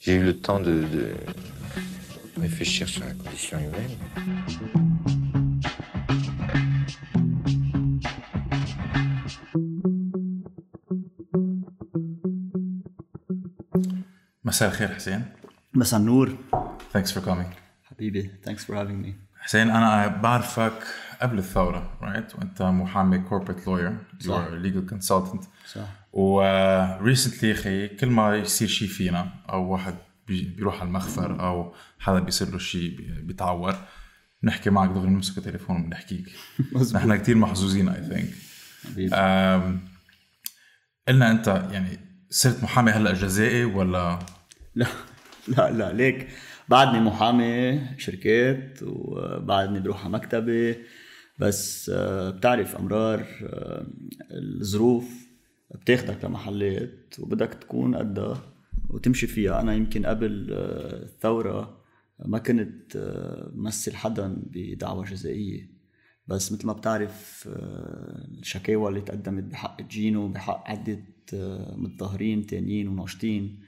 J'ai eu le temps de, de réfléchir sur la condition humaine. مساء الخير حسين مساء النور thanks for coming حبيبي thanks for having me حسين انا بعرفك قبل الثورة رايت right? وأنت محامي صح. you're a legal consultant. صح. و recently أخي كل ما يصير شيء فينا أو واحد بي- بيروح على المخفر أو حدا بيصير له شيء بي- بيتعور نحكي معك دغري نمسك التليفون وبنحكيك. نحن كثير محظوظين I think قلنا أنت يعني صرت محامي هلأ جزائي ولا؟ لا لا لا ليك. بعدني محامي شركات وبعدني بروح على مكتبي بس آه، بتعرف أمرار آه، الظروف بتاخدك لمحلات وبدك تكون قدها وتمشي فيها. أنا يمكن قبل آه، الثورة ما كنت مثل حدا بدعوى جزائية. بس مثل ما بتعرف الشكاوى اللي تقدمت بحق جينو بحق عدة متظاهرين تانيين وناشطين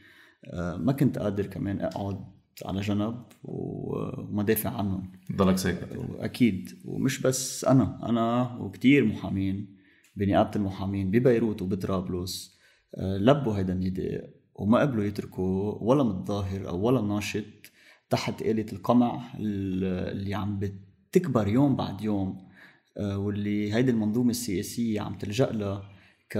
ما كنت قادر كمان أقعد على جنب وما دافع عنهم. ضلك ساكت. أكيد ومش بس أنا أنا وكتير محامين بنقابه المحامين ببيروت وبطرابلس آه، لبوا هيدا النداء وما قبلوا يتركوا ولا متظاهر أو ولا ناشط تحت آلة القمع اللي عم بتكبر يوم بعد يوم آه، واللي هيدي المنظومة السياسية عم تلجأ لها ك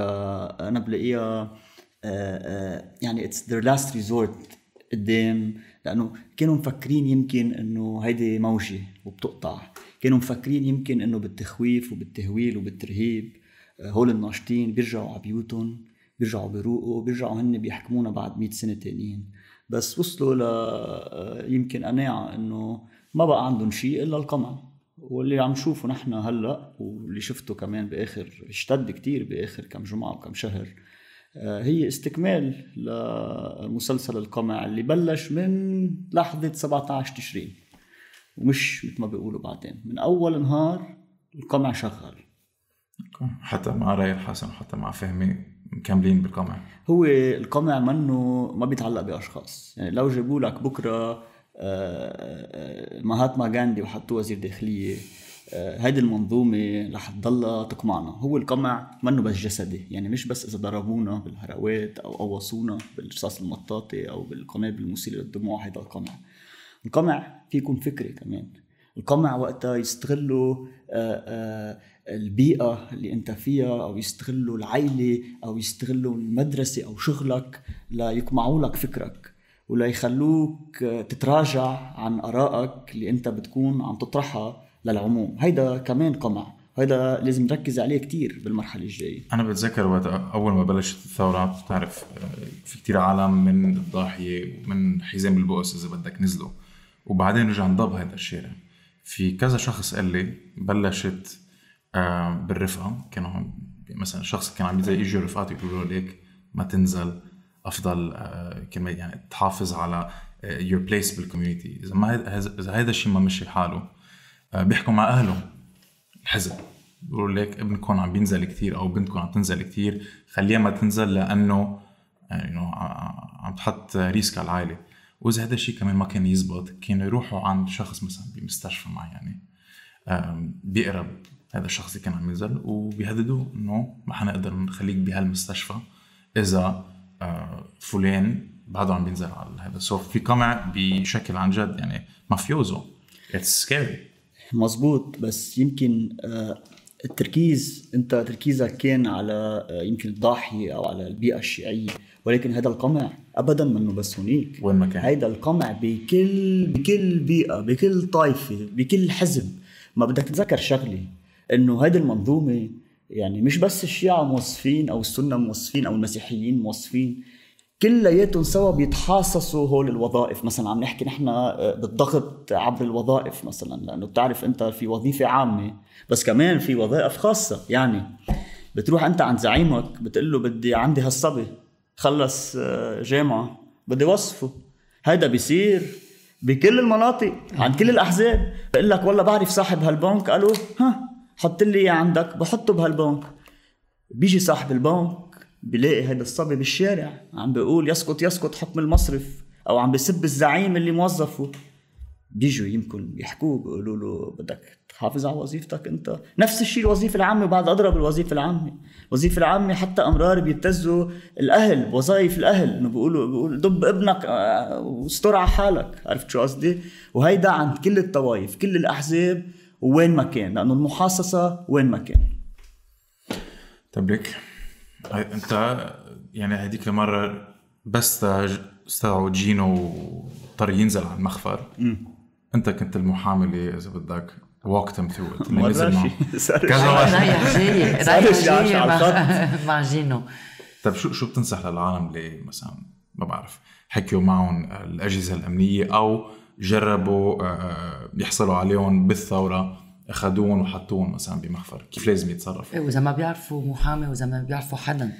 أنا بلاقيها آه، يعني it's their last resort قدام لأنه كانوا مفكرين يمكن إنه هيدي موجة وبتقطع. كانوا مفكرين يمكن إنه بالتخويف وبالتهويل وبالترهيب آه، هول الناشطين بيرجعوا على بيوتهم بيرجعوا بيروقوا بيرجعوا هن بيحكمونا بعد 100 سنة تانيين. بس وصلوا ل آه، يمكن قناعة إنه ما بقى عندهم شيء إلا القمع. واللي عم نشوفه نحن هلأ واللي شفته كمان بآخر اشتد كتير بآخر كم جمعة وكم شهر هي استكمال لمسلسل القمع اللي بلش من لحظة 17 تشرين ومش مثل ما بيقولوا بعدين من أول نهار القمع شغال. حتى مع راي الحسن وحتى مع فهمي مكملين بالقمع. هو القمع منه ما بيتعلق بأشخاص. يعني لو جابوا لك بكرة آه، آه، مهاتما غاندي وحطوه وزير داخلية هيدي المنظومة رح تضلها تقمعنا. هو القمع منه بس جسدي يعني مش بس إذا ضربونا بالهروات أو قوصونا بالرصاص المطاطي أو بالقنابل المسيلة للدموع هيدا القمع. القمع في يكون فكري كمان. القمع وقتها يستغلوا آه، آه، البيئة اللي أنت فيها أو يستغلوا العيلة أو يستغلوا المدرسة أو شغلك ليقمعوا لك فكرك ولا يخلوك تتراجع عن آرائك اللي أنت بتكون عم تطرحها للعموم. هيدا كمان قمع. هيدا لازم نركز عليه كتير بالمرحلة الجاية. أنا بتذكر وقت أول ما بلشت الثورة بتعرف آه، في كتير عالم من الضاحية ومن حزام البؤس إذا بدك نزلوا وبعدين رجع انضب هذا الشارع. في كذا شخص قال لي بلشت آه، بالرفقة. كانوا مثلا شخص كان عم زي يجوا رفقاته يقولوا له ليك ما تنزل أفضل آه، كلمة يعني تحافظ على your place بال community إذا ما إذا هذا الشيء ما مشي حاله بيحكوا مع اهله الحزب. بيقولوا لك ابنكم عم بينزل كثير أو بنتكم عم تنزل كثير خليها ما تنزل لأنه يعني عم تحط risk على العائلة. وإذا هذا الشيء كمان ما كان يزبط كانوا يروحوا عند شخص مثلا بمستشفى معينه آم، بيقرب هذا الشخص اللي كان عم ينزل وبيهددوه إنه ما حنقدر نخليك بهالمستشفى إذا آه، فلان بعده عم بينزل على هذا. so في قمع بشكل عن جد يعني mafioso. it's scary مزبوط بس يمكن آه، التركيز انت تركيزك كان على آه، يمكن الضاحيه أو على البيئة الشيعية ولكن هذا القمع ابدا منه بس هونيك وين ما كان. هيدا القمع بكل بكل بيئة بكل طائفة بكل حزب ما بدك تتذكر شغلة إنه هيدي المنظومة يعني مش بس الشيعة موظفين أو السنة موظفين أو المسيحيين موظفين كلياتهم سوا بيتحاصصوا هول الوظائف. مثلا عم نحكي نحن آه، بالضغط عبر الوظائف مثلا لأنه بتعرف أنت في وظيفة عامة بس كمان في وظائف خاصة. يعني بتروح أنت عند زعيمك بتقول له بدي عندي هالصبي خلص آه، جامعة بدي وصفه. هيدا بيصير بكل المناطق عند كل الأحزاب. بقول لك والله بعرف صاحب هالبنك قالوا ها حط لي عندك بحطه بهالبنك. بيجي صاحب البنك بيلاقي هيدا الصبي بالشارع عم بيقول يسقط يسقط حكم المصرف أو عم بسب الزعيم اللي موظفه. بيجوا يمكن بيحكوه بيقولوا له بدك تحافظ على وظيفتك أنت. نفس الشيء الوظيفة العامة بعد أضرب الوظيفة العامة. الوظيفه العامة حتى أمرار بيبتزوا الأهل وظائف الأهل. إنه بيقولوا بيقول دب ابنك آه، واستر على حالك. عرفت شو قصدي؟ وهيدا عند كل الطوائف كل الأحزاب وين ما كان. لأنه المحاصصة وين ما كان. طيب ليك؟ انت يعني هذيك المره بس تا- استدعوا جينو واضطر ينزل على المخفر. انت كنت المحامي اللي إذا بدك walked him through it. اللي مرة نزل معه. كذا. رايح جاي رايح جاي مع, جينو. طيب شو شو بتنصح للعالم اللي مثلا ما بعرف حكيوا معهم الأجهزة الأمنية أو جربوا آه، يحصلوا عليهم بالثورة؟ اخذوهم وحطوهم مثلا بمخفر. كيف لازم يتصرفوا إيه، وإذا ما بيعرفوا محامي وإذا ما بيعرفوا حدا.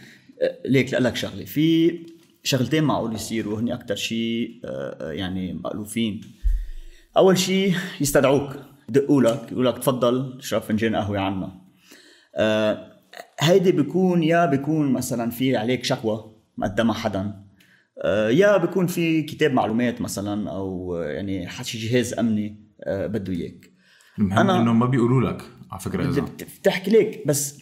ليك لك شغلة. في شغلتين معقول يصيروا هني أكثر شيء آه، يعني مألوفين. أول شيء يستدعوك. يدقوا لك يقول لك تفضل اشرب فنجان قهوة عنا. هيدي بيكون يا بيكون مثلا في عليك شكوى مقدمها حدا. يا بيكون في كتاب معلومات مثلا أو يعني شي جهاز أمني بده إياك. المهم أنا- انه ما بيقولوا لك على فكرة إذا. بت- بتحكي ليك بس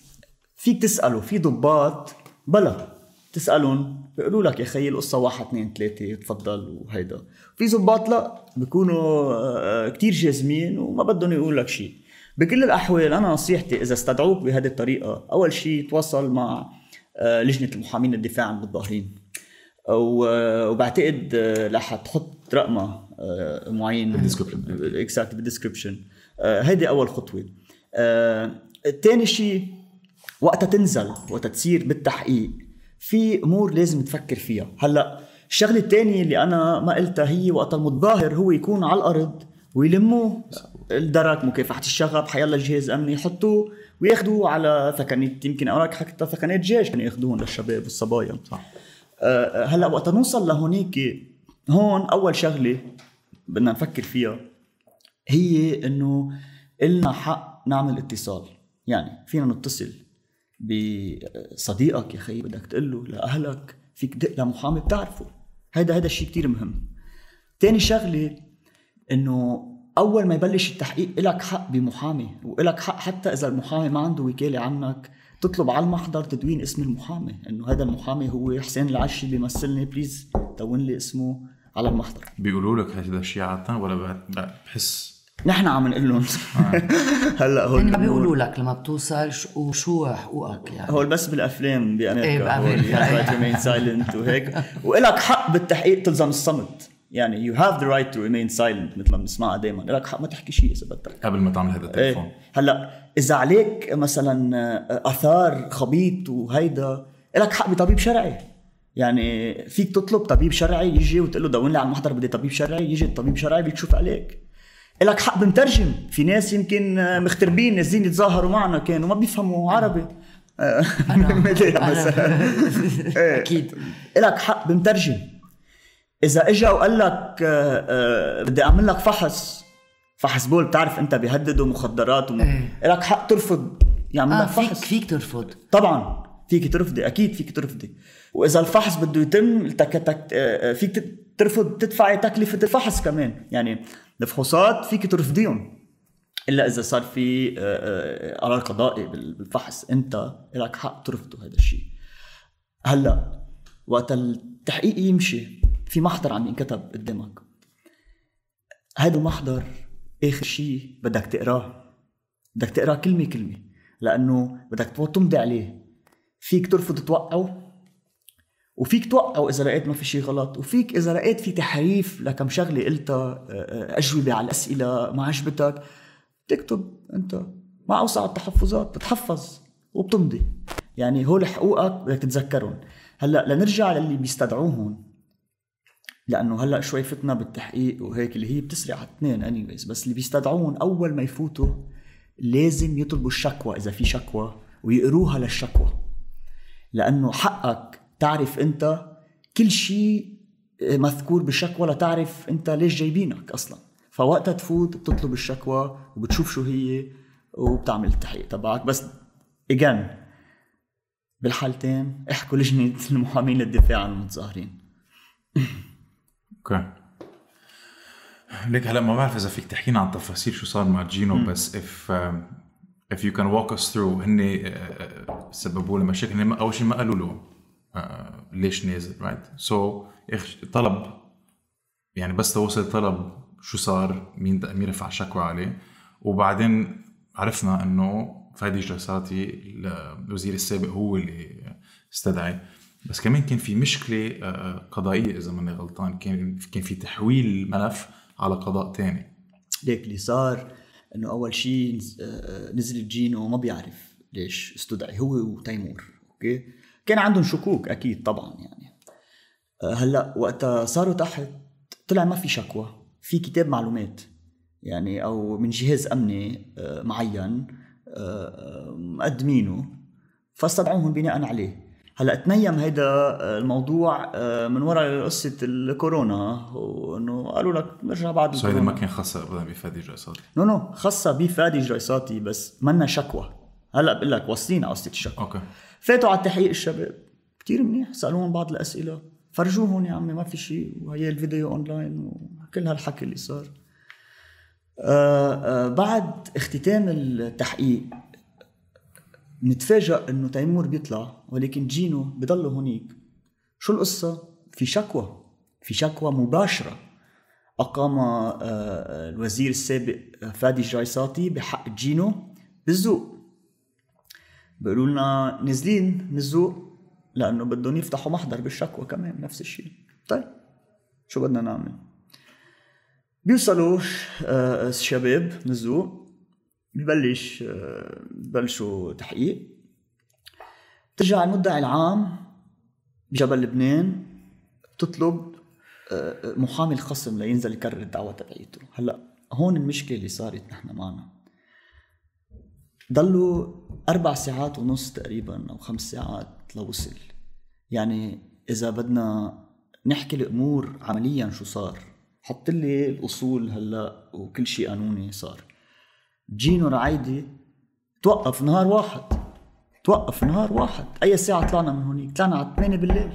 فيك تساله في ضباط بلا تسألهم بيقولوا لك يا خيي القصة واحد اثنين ثلاثة تفضل وهيدا. في ضباط لا بيكونوا كثير جازمين وما بدهم يقول لك شيء بكل الأحوال أنا نصيحتي إذا استدعوك بهذه الطريقة أول شيء تواصل مع آه، لجنة المحامين الدفاع عن المتظاهرين و- وبعتقد آه، رح تحط رقمها آه، معين. بال description. exact بال description. هيدي أول خطوة. ثاني شيء وقتها تنزل وقتها تصير بالتحقيق. في أمور لازم تفكر فيها. هلأ الشغلة الثانية اللي أنا ما قلتها هي وقت المتظاهر هو يكون على الأرض ويلموه الدرك مكافحه الشغب حيلا جهاز امني يحطوه وياخذوه على ثكنات. يمكن أوراق حتى ثكنات جيش كانوا ياخذوهم للشباب والصبايا. صح. آه، هلأ وقت نوصل لهونيك. هون أول شغلة بدنا نفكر فيها. هي إنه إلنا حق نعمل اتصال. يعني فينا نتصل بصديقك يا خي بدك تقول له لأهلك فيك تدق لمحامي بتعرفه. هيدا هيدا الشيء كتير مهم. تاني شغلة إنه أول ما يبلش التحقيق إلك حق بمحامي وإلك حق حتى إذا المحامي ما عنده وكالة عنك تطلب على المحضر تدوين اسم المحامي. إنه هذا المحامي هو حسين العشي بيمثلني بليز دون لي اسمه. على المحضر بيقولوا لك هذا الشيء عادة ولا ب- بحس نحن عم نقول لهم. هلأ هول يعني ما بيقولوا لك لما بتوصل شو شو حقوقك يعني. هول بس بالأفلام بأمريكا إيه، right remain silent وهيك والك حق بالتحقيق تلزم الصمت. يعني you have the right to remain silent مثل ما بنسمعها دائما لك حق ما تحكي شيء إذا بدك. قبل ما تعمل هذا التليفون. إيه هلأ إذا عليك مثلا آثار خبيط وهيدا لك حق بطبيب شرعي. يعني فيك تطلب طبيب شرعي يجي وتقول له دون لي على المحضر بدي طبيب شرعي؟ يجي الطبيب شرعي بيكشف عليك. لك حق بمترجم. في ناس يمكن مغتربين نازلين يتظاهروا معنا كانوا ما بيفهموا عربي. إيه. أكيد. لك حق بمترجم. إذا اجى وقال لك آه، آه، بدي أعمل لك فحص. فحص بول بتعرف أنت بيهددوا مخدرات وم... إيه. لك حق ترفض يعمل آه لك فيك فحص. فيك ترفض. طبعا. فيك ترفضي. أكيد فيك ترفضي. وإذا الفحص بده يتم آه، فيك ترفض تدفعي تكلفة الفحص كمان. يعني الفحوصات فيك ترفضيهم. إلا إذا صار في آه، آه، قرار قضائي بال- بالفحص. أنت لك حق ترفضه هذا الشيء. هلأ وقت التحقيق يمشي في محضر عم ينكتب قدامك. هذا المحضر آخر شيء بدك تقراه. بدك تقرا كلمة كلمة لأنه بدك تمضي عليه. فيك ترفض توقعه. وفيك توقعه إذا لقيت ما في شيء غلط وفيك إذا لقيت في تحريف لكم شغلة قلتها آه، آه، أجوبة على الأسئلة ما عجبتك تكتب أنت مع أوسع التحفظات بتحفظ وبتمضي. يعني هول حقوقك بدك تتذكرهم. هلأ لنرجع للي بيستدعوهم لأنه هلأ شوي فتنا بالتحقيق وهيك اللي هي بتسرع على اثنين انيويز بس اللي بيستدعوهم أول ما يفوتوا لازم يطلبوا الشكوى إذا في شكوى ويقروها للشكوى. لأنه حقك تعرف انت كل شيء مذكور بالشكوى لتعرف انت ليش جايبينك أصلا. فوقتها تفوت بتطلب الشكوى وبتشوف شو هي وبتعمل التحقيق تبعك. بس اجان بالحالتين احكوا لجنة المحامين للدفاع عن المتظاهرين. أوكي. ليك هلا ما بعرف إذا فيك تحكينا عن تفاصيل شو صار مع جينو بس if um, if you can walk us through هن آه، آه، سببوا له مشاكل أول شيء ما قالوا له آه، ليش نازل right so طلب. يعني بس توصل طلب شو صار مين مين رفع شكوى عليه. وبعدين عرفنا إنه فادي جريصاتي الوزير السابق هو اللي استدعي. بس كمان كان في مشكلة آه، قضائية إذا ماني غلطان. كان كان في تحويل الملف على قضاء تاني. ليك اللي صار إنه أول شيء نزل جينو ما بيعرف ليش استدعي هو وتيمور okay كان عندهم شكوك أكيد طبعا يعني. آه، هلأ وقتها صاروا تحت طلع ما في شكوى في كتاب معلومات يعني أو من جهاز أمني آه، معين مقدمينه فاستدعوهم بناء عليه. هلأ تنيم هيدا الموضوع آه، من وراء قصة الكورونا وإنه قالوا لك نرجع بعد so ما كان خاصة ابدا بفادي جريصاتي. no no خاصة بفادي جريصاتي بس منا شكوى. هلأ بقول لك واصلين على قصة الشكوى. okay. فاتوا على التحقيق الشباب. كثير منيح سألوهم بعض الأسئلة. فرجوهم يا عمي ما في شيء. وهي الفيديو أونلاين وكل هالحكي اللي صار. آه آه بعد اختتام التحقيق نتفاجأ إنه تيمور بيطلع ولكن جينو بضل هونيك. شو القصة؟ في شكوى في شكوى مباشرة. أقام آه، الوزير السابق فادي جايساتي بحق جينو بالذوق بيقولوا لنا نازلين من الذوق لأنه بدهم يفتحوا محضر بالشكوى كمان نفس الشيء. طيب شو بدنا نعمل؟ بيوصلوا آه، الشباب من الذوق ببلش ببلشوا تحقيق. بترجع المدعي العام بجبل لبنان بتطلب آه، محامي الخصم لينزل يكرر الدعوة تبعيته. هلأ هون المشكلة اللي صارت نحن معنا. ضلوا أربع ساعات ونص تقريبا أو خمس ساعات لوصل. يعني إذا بدنا نحكي الأمور عمليا شو صار حط لي الأصول هلأ وكل شيء قانوني صار. جينو رعايدي توقف نهار واحد توقف نهار واحد. أي ساعة طلعنا من هونيك؟ طلعنا على 8 بالليل.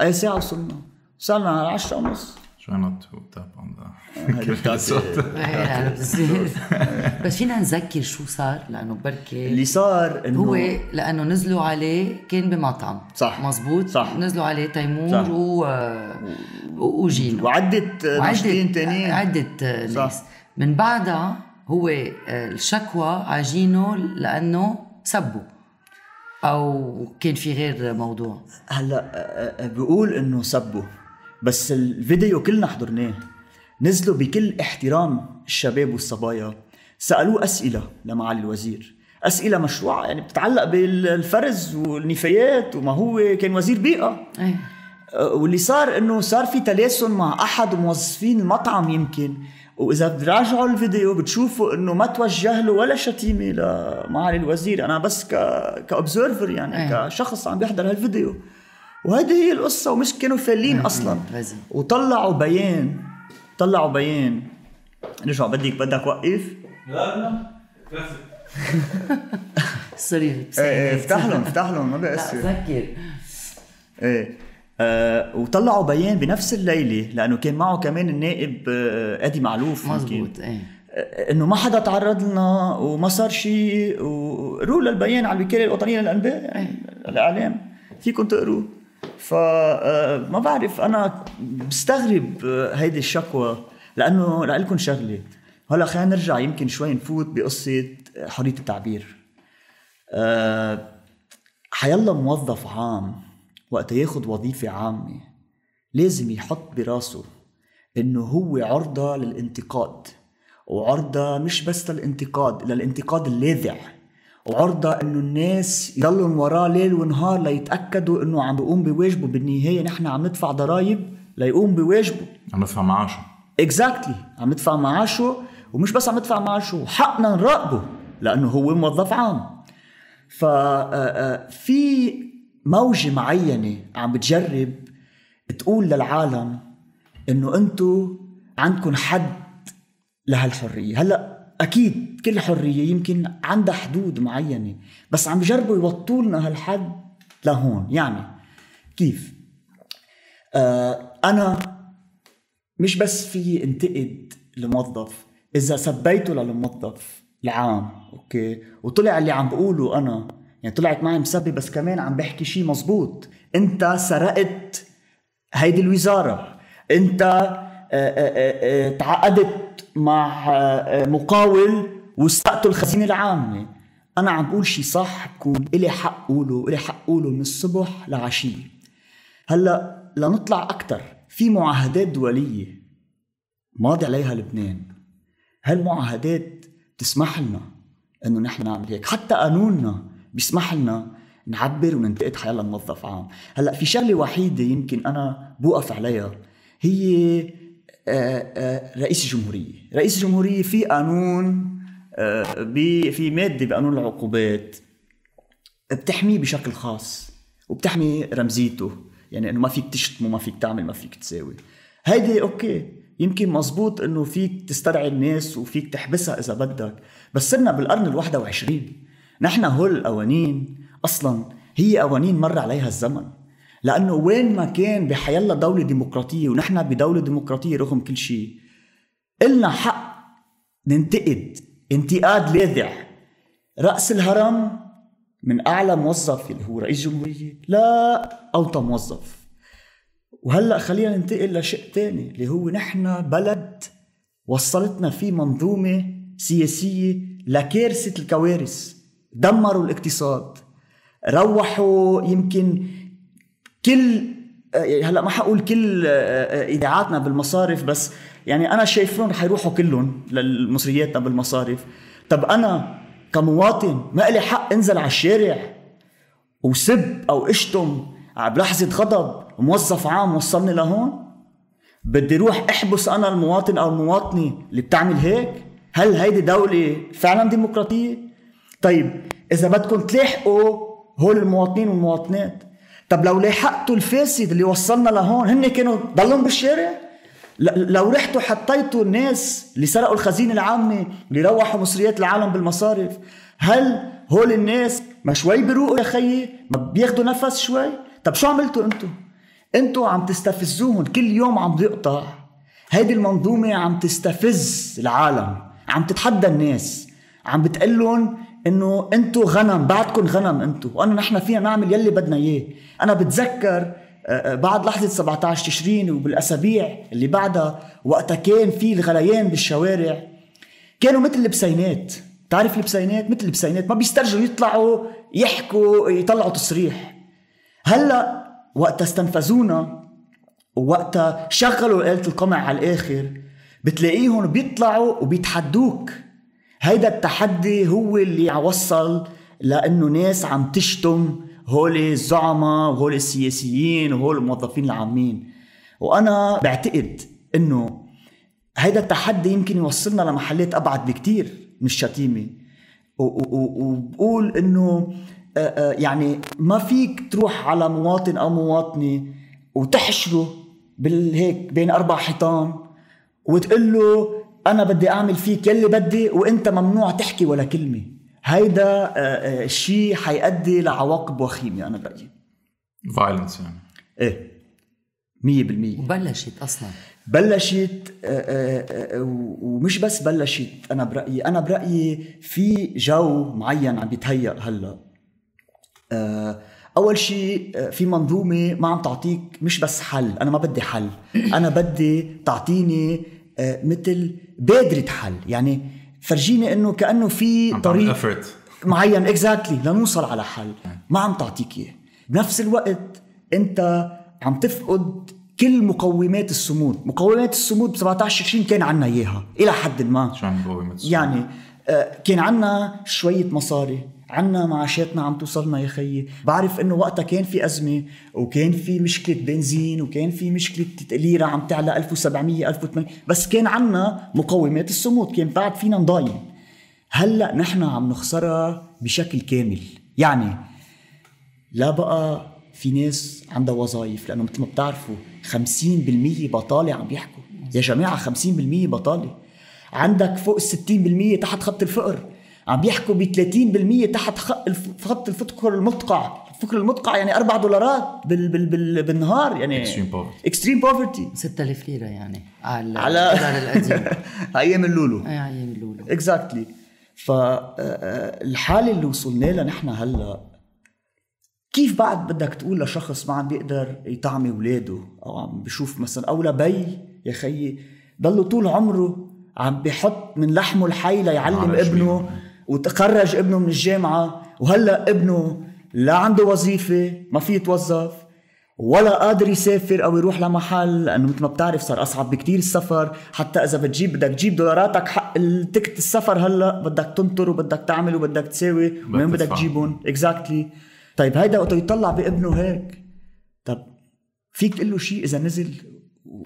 أي ساعة وصلنا؟ وصلنا على 10 ونص. Try not to tap on the بس فينا نذكر شو صار لأنه بركي اللي صار انه هو لأنه نزلوا عليه كان بمطعم صح مزبوط صح نزلوا عليه تيمور صح. و... وجينو وعدة ناشطين تانيين عدة ناس من بعدها هو الشكوى عجينه لأنه سبوا أو كان في غير موضوع هلا بقول انه سبوا بس الفيديو كلنا حضرناه. نزلوا بكل احترام الشباب والصبايا. سألوه أسئلة لمعالي الوزير. أسئلة مشروعة يعني بتتعلق بالفرز والنفايات وما هو كان وزير بيئة. أيه. واللي صار إنه صار في تلاسن مع أحد موظفين المطعم يمكن. وإذا بتراجعوا الفيديو بتشوفوا إنه ما توجه له ولا شتيمه لمعالي الوزير. أنا بس ك ك observer يعني أيه. كشخص عم بيحضر هالفيديو. وهذه هي القصة ومش كانوا فالين أصلا. وطلعوا بيان طلعوا بيان. رجعوا بدك بدك وقف. لا لا sorry إيه إيه افتح لهم افتح لهم ما بيأثر. لا ذكر إيه. آه وطلعوا بيان بنفس الليلة لأنه كان معه كمان النائب آه أدي معلوف مزبوط إيه. آه إنه ما حدا تعرض لنا وما صار شيء وقروا للبيان على الوكالة الوطنية للأنباء يعني. الاعلام فيكم تقروا. فما آه، بعرف أنا بستغرب آه، هيدي الشكوى لأنه لكم شغلة. هلأ خلينا نرجع يمكن شوي نفوت بقصة حرية التعبير. أه حيلا موظف عام وقت ياخد وظيفة عامة لازم يحط براسه إنه هو عرضة للانتقاد وعرضة مش بس للانتقاد للانتقاد اللاذع. وعرضة إنه الناس يضلوا وراه ليل ونهار ليتأكدوا إنه عم بيقوم بواجبه. بالنهاية نحن عم ندفع ضرائب ليقوم بواجبه. عم ندفع معاشه. اكزاكتلي exactly. عم ندفع معاشه ومش بس عم ندفع معاشه حقنا نراقبه لأنه هو موظف عام. ففي آه، آه، موجة معينة عم بتجرب تقول للعالم إنه انتو عندكم حد لهالحرية. هلأ أكيد كل حرية يمكن عندها حدود معينة بس عم بجربوا يوطوا لنا هالحد لهون. يعني كيف؟ آه أنا مش بس في انتقد الموظف إذا سبيته للموظف العام أوكي؟ وطلع اللي عم بقوله أنا. يعني طلعت معي مسبي بس كمان عم بحكي شيء مزبوط. أنت سرقت هيدي الوزارة. أنت آه، آه، آه، تعاقدت مع مقاول وسرقته الخزينة العامة. أنا عم بقول شيء صح بكون إلي حق قوله إلي حق قوله من الصبح لعشية. هلأ لنطلع أكثر في معاهدات دولية ماضي عليها لبنان. هالمعاهدات تسمح لنا إنه نحن نعمل هيك؟ حتى قانوننا بيسمح لنا نعبر وننتقد حيلا موظف عام. هلأ في شغلة وحيدة يمكن أنا بوقف عليها. هي آه، آه، رئيس الجمهورية. رئيس الجمهورية في قانون آه، في مادة بقانون العقوبات بتحميه بشكل خاص وبتحمي رمزيته. يعني إنه ما فيك تشتمه ما فيك تعمل ما فيك تساوي. هيدي أوكي يمكن مزبوط إنه فيك تستدعي الناس وفيك تحبسها إذا بدك بس صرنا بالقرن الواحد وعشرين. نحن هول القوانين أصلا هي قوانين مر عليها الزمن. لأنه وين ما كان بحيلا دولة ديمقراطية ونحن بدولة ديمقراطية رغم كل شيء إلنا حق ننتقد انتقاد لاذع. رأس الهرم من أعلى موظف اللي هو رئيس جمهورية. لا أوطى موظف. وهلأ خلينا ننتقل لشيء ثاني اللي هو نحن بلد وصلتنا فيه منظومة سياسية لكارثة الكوارث. دمروا الاقتصاد. روحوا يمكن كل هلأ ما حقول كل إيداعاتنا بالمصارف بس يعني أنا شايفهم رح يروحوا كلهم للمصرياتنا بالمصارف طب أنا كمواطن ما لي حق أنزل على الشارع وسب أو أشتم بلحظه غضب موظف عام وصلني لهون؟ بدي روح أحبس أنا المواطن أو المواطنة اللي بتعمل هيك؟ هل هيدي دولة فعلا ديمقراطية؟ طيب إذا بدكم تلاحقوا هول المواطنين والمواطنات طب لو لاحقتوا الفاسد اللي وصلنا لهون هن كانوا ضلهم بالشارع؟ لو رحتوا حطيتوا الناس اللي سرقوا الخزينة العامة اللي روحوا مصريات العالم بالمصارف هل هول الناس ما شوي بيروقوا يا خيي؟ ما بياخدوا نفس شوي؟ طب شو عملتوا انتو؟ انتو عم تستفزوهم كل يوم عم بيقطع. هيدي المنظومة عم تستفز العالم عم تتحدى الناس عم بتقول لهم إنه أنتم غنم بعدكم غنم أنتم وأنا نحن فينا نعمل يلي بدنا إياه. أنا بتذكر آه، آه، بعد لحظة 17 تشرين وبالأسابيع اللي بعدها وقتها كان في الغليان بالشوارع. كانوا مثل البسينات. تعرف البسينات؟ مثل البسينات. ما بيسترجوا يطلعوا يحكوا يطلعوا تصريح. هلأ وقتها استنفذونا. ووقتها شغلوا آلة القمع على الآخر. بتلاقيهم بيطلعوا وبيتحدوك. هيدا التحدي هو اللي عوصل لأنه ناس عم تشتم هول الزعماء وهول السياسيين وهول الموظفين العامين. وأنا بعتقد إنه هيدا التحدي يمكن يوصلنا لمحلات أبعد بكتير من الشتيمة. وبقول إنه يعني ما فيك تروح على مواطن أو مواطنة وتحشره بالهيك بين أربع حيطان وتقول له أنا بدي أعمل فيك يلي بدي وإنت ممنوع تحكي ولا كلمة. هيدا الشيء آه، آه، حيؤدي لعواقب وخيمة أنا برأيي. violence يعني. إيه. 100% وبلشت أصلا. بلشت آه، ومش بس بلشت أنا برأيي أنا برأيي في جو معين عم بيتهيأ هلأ. أول شيء في منظومة ما عم تعطيك مش بس حل أنا ما بدي حل. أنا بدي تعطيني مثل بادرة حل. يعني فرجيني إنه كأنه في طريق معين. اكزاكتلي exactly لنوصل على حل. ما عم تعطيك إياه. بنفس الوقت أنت عم تفقد كل مقومات الصمود. مقومات الصمود ب 17 20 كان عنا إياها. إلى حد ما. شو مقومات الصمود؟ يعني آه، كان عنا شوية مصاري. عنا معاشاتنا عم توصلنا يا خيي. بعرف إنه وقتها كان في أزمة وكان في مشكلة بنزين وكان في مشكلة ليره عم تعلى 1700 1800 بس كان عنا مقومات الصمود كان بعد فينا نضاين. هلأ نحن عم نخسرها بشكل كامل. يعني لا بقى في ناس عندها وظائف لأنه مثل ما بتعرفوا 50% بطالة عم بيحكوا يا جماعة 50% بطالة. عندك فوق ال 60% تحت خط الفقر. عم بيحكوا ب 30% تحت خط الفقر المدقع. فكر المدقع يعني 4 دولارات بال بال بال بالنهار يعني. Extreme poverty. extreme poverty 6000 ليرة يعني على على القديم. أيام اللولو اي أيام اللولو exactly فالحاله اللي وصلنا لها نحن هلأ كيف بعد بدك تقول لشخص ما عم بيقدر يطعمي أولاده أو عم بشوف مثلا أو لبي يا خيي ضله طول عمره عم بيحط من لحمه الحي ليعلم. ابنه. وتخرج ابنه من الجامعة وهلا ابنه لا عنده وظيفة ما في يتوظف ولا قادر يسافر أو يروح لمحل لأنه مثل ما بتعرف صار أصعب بكتير السفر حتى إذا بتجيب بدك تجيب دولاراتك حق التكت السفر هلا بدك تنطر وبدك تعمل وبدك تساوي وين بدك. تجيبهم. اكزاكتلي طيب هيدا وقت يطلع بابنه هيك. طب فيك تقول له شيء إذا نزل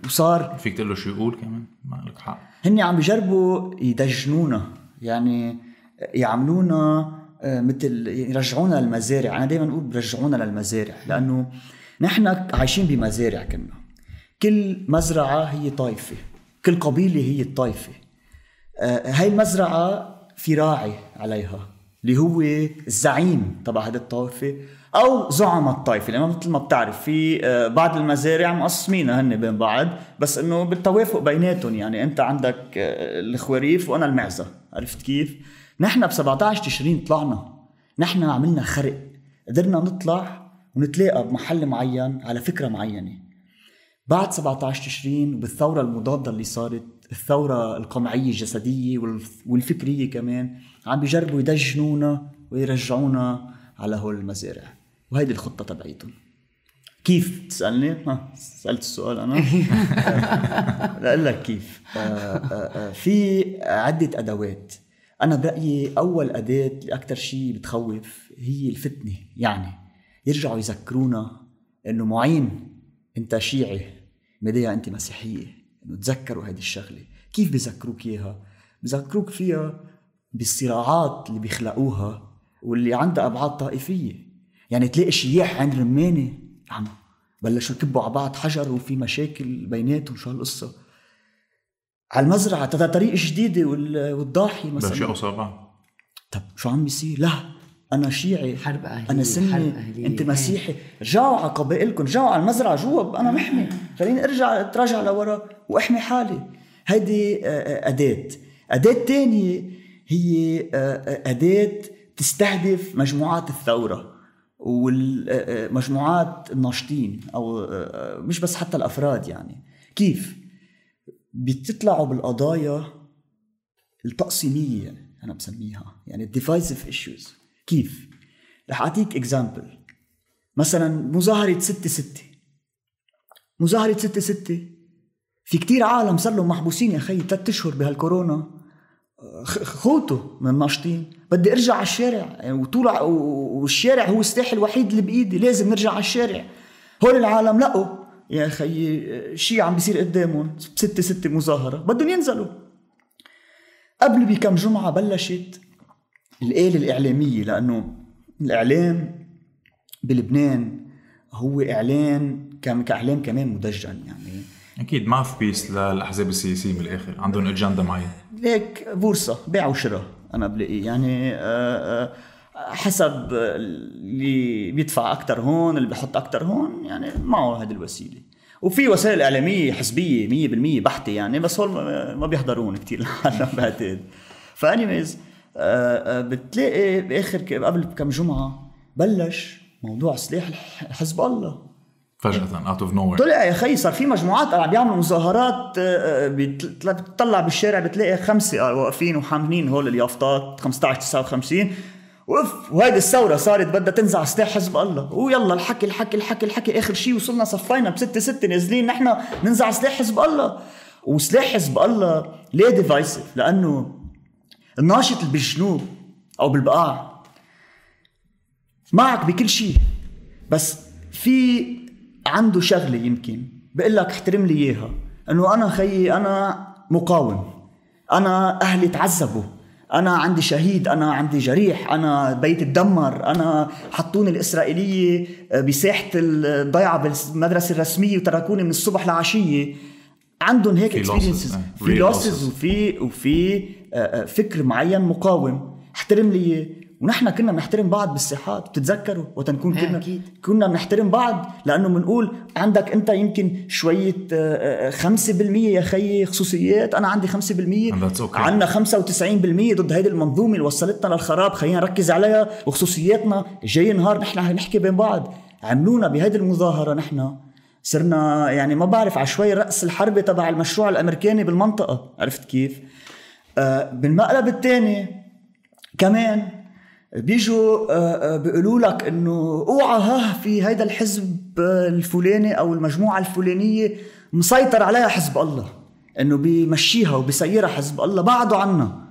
وصار؟ فيك تقول له شو يقول كمان؟ ما لك حق. هن عم بيجربوا يدجنونا. يعني يعملونا آه، مثل يرجعونا للمزارع. أنا دائما أقول برجعونا للمزارع لأنه نحن عايشين بمزارع كنا. كل مزرعة هي طائفه كل قبيلة هي الطائفه آه، هاي المزرعة في راعي عليها اللي هو الزعيم تبع هذه الطائفه أو زعماء الطائفه لأنه مثل ما بتعرف في آه، بعض المزارع مقسمينها هن بين بعض بس إنه بالتوافق بيناتهم. يعني أنت عندك الخواريف وأنا المعزة. عرفت كيف؟ نحن ب 17 تشرين طلعنا. نحن عملنا خرق. قدرنا نطلع ونتلاقى بمحل معين على فكرة معينة. بعد 17 تشرين وبالثورة المضادة اللي صارت الثورة القمعية الجسدية والف- والفكرية كمان عم بيجربوا يدجنونا ويرجعونا على هول المزارع. وهيدي الخطة تبعيتهم. كيف؟ تسألني؟ ها سألت السؤال أنا؟ لأقول لك كيف. آه، آه، آه، في عدة أدوات. أنا برأيي أول أداة اللي أكثر شيء بتخوف هي الفتنة يعني يرجعوا يذكرونا إنه معين أنت شيعي مديا أنت مسيحية إنه تذكروا هذه الشغلة. كيف بذكروك إياها؟ بذكروك فيها بالصراعات اللي بيخلقوها واللي عندها أبعاد طائفية. يعني تلاقي شياح عند رمانة عم بلشوا يكبوا على بعض حجر وفي مشاكل بيناتهم شو هالقصة؟ على المزرعة تبع طريق جديدة وال- والضاحية بس شيء مثلا اوصل بعض طب شو عم بيصير؟ لا أنا شيعي. حرب أهلية، أنا حرب سني. أهلية. أنت مسيحي. رجعوا على قبائلكم رجعوا على المزرعة جوا أنا محمي. خليني أرجع أتراجع لورا وأحمي حالي. هيدي آه، آه، أداة. أداة تانية هي آه، أداة تستهدف مجموعات الثورة والمجموعات الناشطين أو آه، مش بس حتى الأفراد يعني. كيف؟ بتطلعوا بالقضايا التقسيمية أنا بسميها يعني ال divisive issues كيف؟ رح أعطيك example مثلا مظاهرة 6 6 مظاهرة 6 6 في كتير عالم صار لهم محبوسين يا خي ثلاث أشهر بهالكورونا. فوتوا من الناشطين. بدي أرجع على الشارع. يعني وطول والشارع هو السلاح الوحيد اللي بإيدي. لازم نرجع على الشارع. هول العالم لقوا يا خيي شيء عم بيصير قدامهم؟ ستة ستة مظاهرة. بدهم ينزلوا. قبل بكم جمعة بلشت الآلة الإعلامية لأنه الإعلام بلبنان هو إعلان كم- كإعلام كمان مدجن يعني. أكيد ماوث بيس للأحزاب السياسية من الآخر. عندهم أجندة معينة. هيك بورصة بيع وشراء أنا بلاقي. يعني آه، آه، حسب اللي بيدفع أكتر هون اللي بيحط أكتر هون يعني معه هذه الوسيلة. وفي وسائل حزبية مية بالمية بحتة يعني بس هول ما- بيحضرون كتير العالم بعتقد. ف anyways بتلاقي بآخر ك- قبل بكم جمعة بلش موضوع سلاح حزب الله. فجأة out of no طلع يا خي صار في مجموعات عم بيعملوا مظاهرات آه، آه، بتطلع بالشارع بتلاقي خمسة آه، واقفين وحاملين هول اليافطات 15 59 اوف وهيدي الثورة صارت بدها تنزع سلاح حزب الله. ويلا الحكي الحكي الحكي الحكي. آخر شيء وصلنا صفينا بستة ستة نازلين نحن ننزع سلاح حزب الله. وسلاح حزب الله ليه divisive لأنه الناشط اللي بالجنوب أو بالبقاع معك بكل شيء بس في عنده شغلة يمكن بقول لك احترم لي إياها. إنه أنا خيي أنا مقاوم. أنا أهلي تعذبوا. أنا عندي شهيد أنا عندي جريح أنا بيتي تدمر أنا حطوني الإسرائيلية بساحة الضيعة بالمدرسة الرسمية وتركوني من الصبح لعشية عندهم هيك آه. في لوسز losses. وفي وفي آه، آه، فكر معين مقاوم احترم لي. ونحن كنا بنحترم بعض بالساحات بتتذكروا وقت نكون إيه كنا أكيد. كنا بنحترم بعض لأنه بنقول عندك أنت يمكن شوية آه، آه، 5% يا خيي خصوصيات أنا عندي 5% And that's okay. عندنا 95% ضد هيدي المنظومة اللي وصلتنا للخراب خلينا نركز عليها وخصوصياتنا جاي نهار نحن نحكي بين بعض عملونا بهيدي المظاهرة نحن صرنا يعني ما بعرف على شوي رأس الحربة تبع المشروع الأمريكاني بالمنطقة عرفت كيف؟ آه بالمقلب الثاني كمان بيجوا آه، آه، بيقولوا لك إنه اوعى ها في هيدا الحزب الفلاني أو المجموعة الفلانية مسيطر عليها حزب الله إنه بيمشيها وبيسيرها حزب الله بعدوا عنا.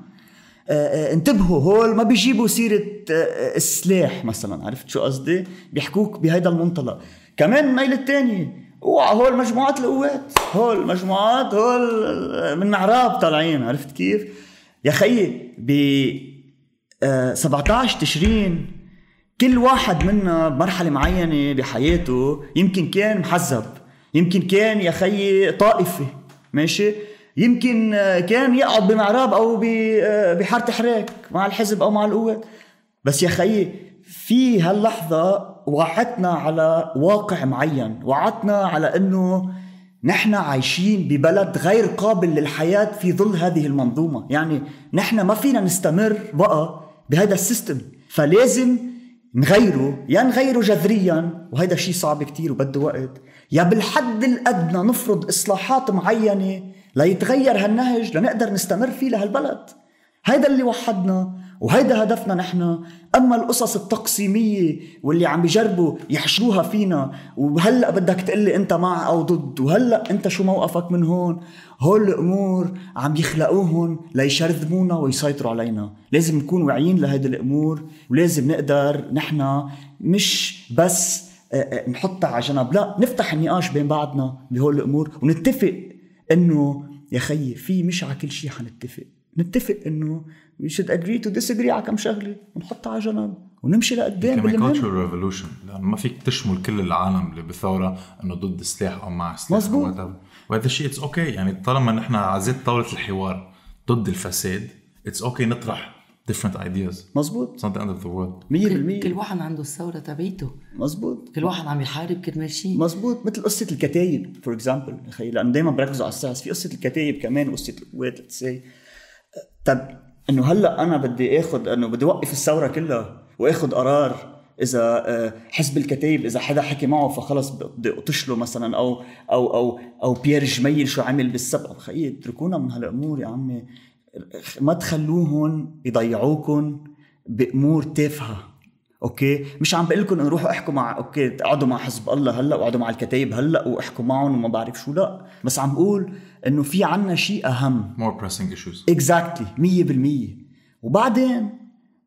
آه، انتبهوا هول ما بيجيبوا سيرة آه، السلاح مثلا عرفت شو قصدي؟ بيحكوك بهيدا المنطلق. كمان الميل الثانية اوعى هول مجموعات القوات هول مجموعات هول من معراب طالعين عرفت كيف؟ يا خيي 17 تشرين. كل واحد منا بمرحلة معينة بحياته يمكن كان محزب يمكن كان يا خيي طائفي ماشي؟ يمكن آه، كان يقعد بمعراب أو آه، بحارة حراك مع الحزب أو مع القوات بس يا خيي في هاللحظة وعدتنا على واقع معين. وعدتنا على إنه نحن عايشين ببلد غير قابل للحياة في ظل هذه المنظومة. يعني نحن ما فينا نستمر بقى بهذا السيستم. فلازم نغيره يا نغيره جذريا وهذا شيء صعب كتير وبده وقت. يا بالحد الأدنى نفرض إصلاحات معينة ليتغير هالنهج لنقدر نستمر فيه لهالبلد. هيدا اللي وحدنا. وهيدا هدفنا نحن. أما القصص التقسيمية واللي عم بيجربوا يحشروها فينا وهلأ بدك تقلي أنت مع أو ضد وهلأ أنت شو موقفك من هون؟ هول الأمور عم يخلقوهم ليشرذمونا ويسيطروا علينا. لازم نكون واعيين لهيدي الأمور ولازم نقدر نحن مش بس آه، آه، نحطها على جنب لا نفتح النقاش بين بعضنا بهول الأمور ونتفق إنه يا خيي في مش على كل شيء حنتفق. نتفق إنه we should agree to disagree على كم شغلة. ونحطها على جنب. ونمشي لقدام كمان cultural revolution. لأنه ما فيك تشمل كل العالم اللي بثورة إنه ضد سلاح أو مع سلاح مزبوط. أو whatever. وهذا الشيء it's okay يعني طالما نحن على زيت طاولة الحوار ضد الفساد it's okay نطرح different ideas. مزبوط it's not the end of the world. كل, كل 100% واحد عنده الثورة تبعيته. مزبوط كل واحد عم يحارب كرمال شيء مزبوط مثل قصة الكتايب for example لأنه دائما بركزوا على الساس في قصة الكتايب كمان قصة القوات say. طب إنه هلأ أنا بدي اخذ إنه بدي اوقف الثورة كلها واخذ قرار إذا آه، حزب الكتايب إذا حدا حكي معه فخلص بدي اطش له مثلا أو أو أو أو بيير جميل شو عمل بالسبق خيي اتركونا من هالأمور يا عمي. ما تخلوهم يضيعوكم بأمور تافهة. okay؟ مش عم بقول لكم روحوا احكوا مع okay اقعدوا مع حزب الله هلأ واقعدوا مع الكتايب هلأ واحكوا معهم وما بعرف شو لا. بس عم بقول إنه في عنا شيء أهم. More pressing issues. اكزاكتلي 100% وبعدين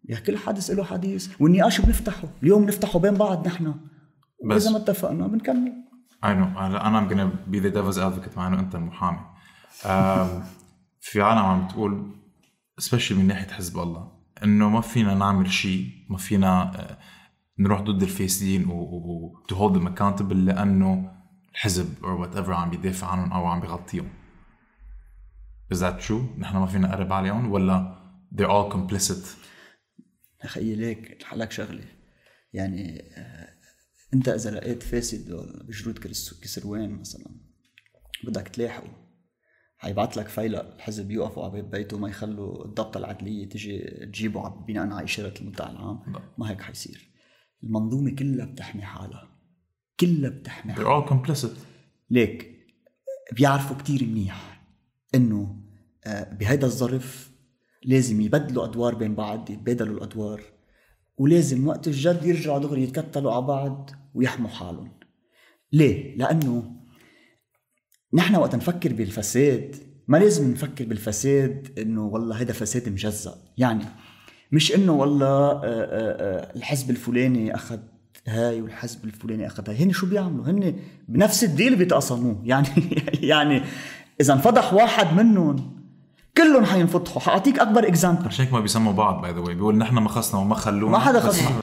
يا كل حدث له حديث والنقاش بنفتحه. اليوم بنفتحه بين بعض نحن. بس- وإذا ما اتفقنا بنكمل. I know. هلا أنا I'm gonna be the devil's advocate مع إنه أنت المحامي في عالم عم تقول especially من ناحية حزب الله إنه ما فينا نعمل شيء ما فينا آه، نروح ضد الفاسدين و, و to hold them accountable لأنه الحزب or whatever عم بيدافع عنهم أو عم بيغطيهم Is that true؟ نحن ما فينا نقرب عليهم ولا they're all complicit يا خيي ليك؟ لك شغلة. يعني آه، أنت إذا لقيت فاسد بجرود كسروان مثلا بدك تلاحقه. حيبعت لك فيلق الحزب يوقفوا على بيته ما يخلوا الضبطه العدلية تجي تجيبه بناء على إشارة المدعي العام. ما هيك حيصير. المنظومة كلها بتحمي حالها. كلها بتحمي حالها. they're all complicit. ليك بيعرفوا كتير منيح إنه آه، بهيدا الظرف لازم يبدلوا أدوار بين بعض يتبادلوا الأدوار ولازم وقت الجد يرجعوا دغري يتكتلوا على بعض ويحموا حالهم. ليه؟ لأنه نحن وقت نفكر بالفساد ما لازم نفكر بالفساد إنه والله هذا فساد مجزأ. يعني مش إنه والله آه، آه، آه، الحزب الفلاني أخذ هاي والحزب الفلاني أخذ هاي. هن شو بيعملوا؟ هن بنفس ال deal بيتقاسموه يعني يعني إذا انفضح واحد منهم كلهم حينفضحوا. حأعطيك أكبر example عشان هيك ما بيسموا بعض by the way بيقول نحن ما خصنا وما خلونا. ما حدا خصنا.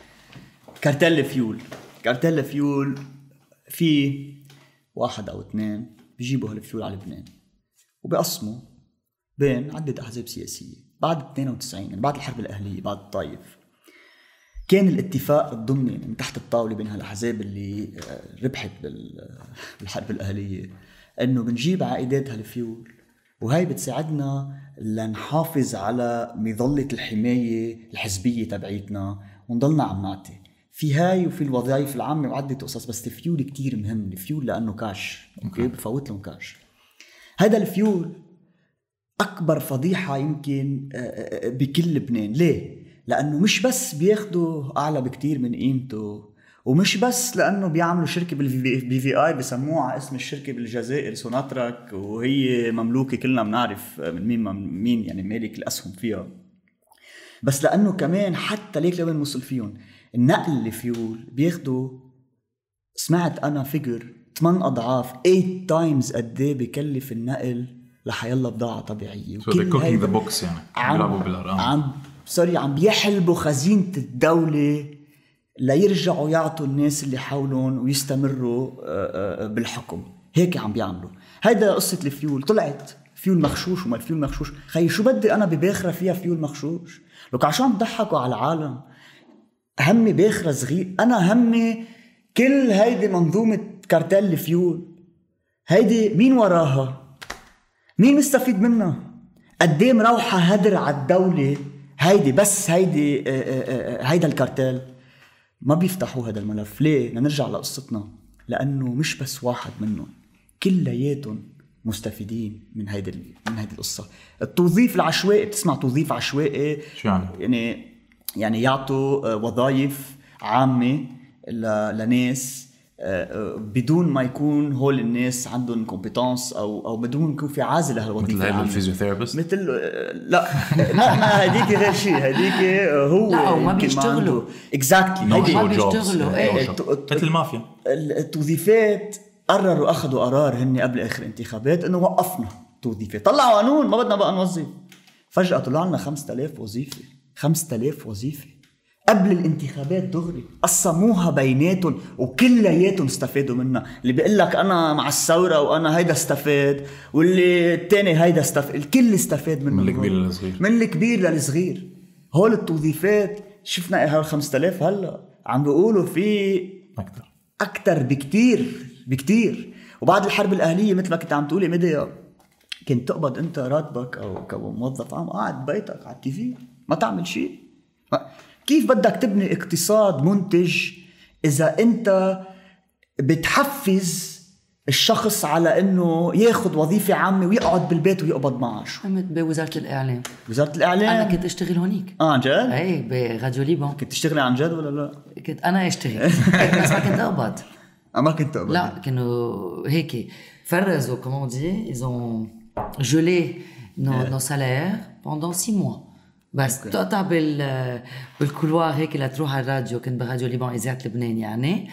كارتيل فيول. كارتيل فيول في واحد أو اثنين. بيجيبوا هالفيول على لبنان. وبيقسموا بين عدة أحزاب سياسية بعد 92 يعني بعد الحرب الأهلية بعد الطايف كان الاتفاق الضمني من تحت الطاولة بين هالأحزاب اللي آه، ربحت بال- بالحرب الأهلية إنه بنجيب عائدات هالفيول. وهي بتساعدنا لنحافظ على مظلة الحماية الحزبية تبعيتنا ونضلنا عم نعطي في هاي وفي الوظائف العامة وعدة قصص بس الفيول كتير مهم الفيول لأنه cash okay. بفوت لهم كاش هذا الفيول أكبر فضيحة يمكن آه، آه، بكل لبنان. ليه؟ لأنه مش بس بياخدوا أعلى بكتير من قيمته ومش بس لأنه بيعملوا شركة بال BVI بسموها على اسم الشركة بالجزائر سوناتراك وهي مملوكة كلنا بنعرف من مين مين يعني مالك الأسهم فيها. بس لأنه كمان حتى ليك لوين وصل فيهم. النقل الفيول بياخدوا سمعت أنا figure 8 أضعاف 8 times قد إيه بكلف النقل لحيلا بضاعة طبيعية. So they're وكل cooking هيدا the books يعني بيلعبوا بالأرقام. عم sorry عم بيحلبوا خزينة الدولة ليرجعوا يعطوا الناس اللي حولهم ويستمروا آه، آه، بالحكم. هيك عم بيعملوا. هيدا قصة الفيول. طلعت فيول مغشوش وما الفيول مغشوش خي شو بدي أنا بباخرة فيها فيول مغشوش لك عشان تضحكوا على العالم. همي باخره صغير. أنا همي كل هيدي منظومة كارتيل الفيول. هيدي مين وراها؟ مين مستفيد منها؟ قد إيه مروحة هدر على الدولة هيدي بس هيدي آه، آه، آه، هيدا الكارتيل. ما بيفتحوا هذا الملف. ليه؟ لنرجع لقصتنا. لأنه مش بس واحد منهم. كلياتهم مستفيدين من هيدي من هيدي القصة. التوظيف العشوائي بتسمع توظيف عشوائي؟ شو يعني؟ يعني يعني يعطوا وظائف عامة لناس آه، آه، بدون ما يكون هول الناس عندهم compétence أو أو بدون يكون في عازة لهالوظيفه مثل العامة. ال physiotherapist مثل آه، لا. لا ما هديك غير شيء هديك هو لا، وما يمكن بيشتغلوا. exactly ما بيشتغلوا، إيه. مثل المافيا. التوظيفات قرروا أخذوا قرار هن قبل آخر انتخابات إنه وقفنا توظيفات طلعوا قانون ما بدنا بقى نوظف. فجأة طلع لنا 5000 وظيفة. 5000 وظيفة. قبل الانتخابات دغري قسموها بيناتهم وكلياتهم استفادوا منها. اللي بيقول لك أنا مع الثورة وأنا هيدا استفاد واللي الثاني هيدا استفاد الكل استفاد منه من الكبير للصغير. من الكبير للصغير. هول التوظيفات شفنا هول 5000 هلأ. عم بيقولوا في أكثر أكثر بكتير بكتير. وبعد الحرب الأهلية مثل ما كنت عم تقولي ميديا كنت تقبض أنت راتبك أو كموظف عام قاعد ببيتك على التي في ما تعمل شيء. كيف بدك تبني اقتصاد منتج إذا أنت بتحفز الشخص على إنه ياخذ وظيفة عامة ويقعد بالبيت ويقبض معاش؟ قمت بوزارة الإعلام. وزارة الإعلام؟ أنا كنت أشتغل هونيك. آه عن جد؟ اي براديو ليبان كنت تشتغلي عن جد ولا لا؟ كنت أنا أشتغل. بس ما كنت أقبض. آه، ما كنت أقبل. لا كانوا هيك فرزوا comment dit ils ont gelé nos, nos salaires pendant six mois. بس تقطع بال بال couloir هيك لتروح على الراديو كنت براديو ليبان إذاعة لبنان يعني.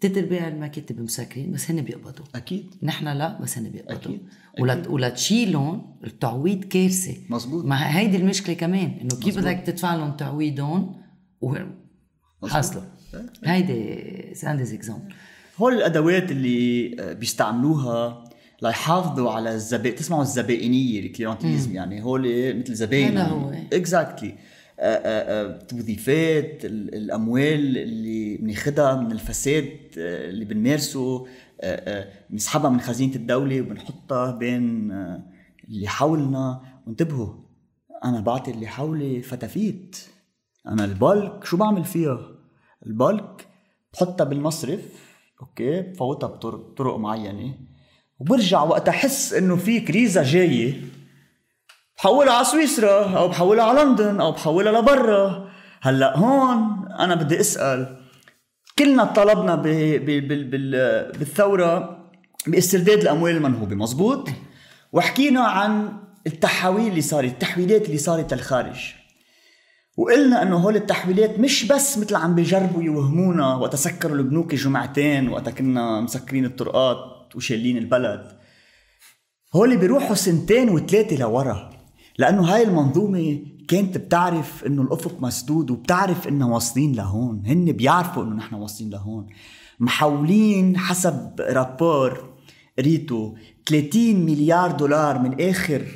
تلت ارباع المكاتب مسكرين بس هن بيقبضوا. أكيد. نحن لا بس هن بيقبضوا. أكيد. ولا ولا تشيلهم التعويض كارثة. مزبوط. ما هيدي المشكلة كمان إنه كيف بدك تدفع لهم تعويضهم وحاصله هيدي c'est un des exemples هول الأدوات اللي آه، بيستعملوها ليحافظوا على الزبائن تسمعوا الزبائنية ال clientélisme يعني هول مثل زباين هذا هو. exactly توظيفات ال- الأموال اللي بناخدها من الفساد آه، اللي بنمارسه آه، آه، بنسحبها من خزينة الدولة وبنحطها بين آه، اللي حولنا. وانتبهوا أنا بعطي اللي حولي فتافيت. أنا ال bulk شو بعمل فيها؟ ال bulk بحطها بالمصرف okay بفوتها بطرق طرق معينة. وبرجع وقت أحس إنه في كريزة جاية. بحولها على سويسرا أو بحولها على لندن أو بحولها لبرا. هلأ هون أنا بدي أسأل كلنا طلبنا ب... ب... بال... بال... بالثورة باسترداد الأموال المنهوبة مزبوط؟ وحكينا عن التحويل اللي صارت التحويلات اللي صارت للخارج. وقلنا إنه هول التحويلات مش بس مثل عم بيجربوا يوهمونا وقت سكروا البنوك جمعتين وقت كنا مسكرين الطرقات. وشايلين البلد. هول بيروحوا سنتين وثلاثة لورا لأنه هاي المنظومة كانت بتعرف إنه الأفق مسدود وبتعرف إنه واصلين لهون. هن بيعرفوا إنه نحن واصلين لهون. محولين حسب رابور ريتو 30 مليار دولار من آخر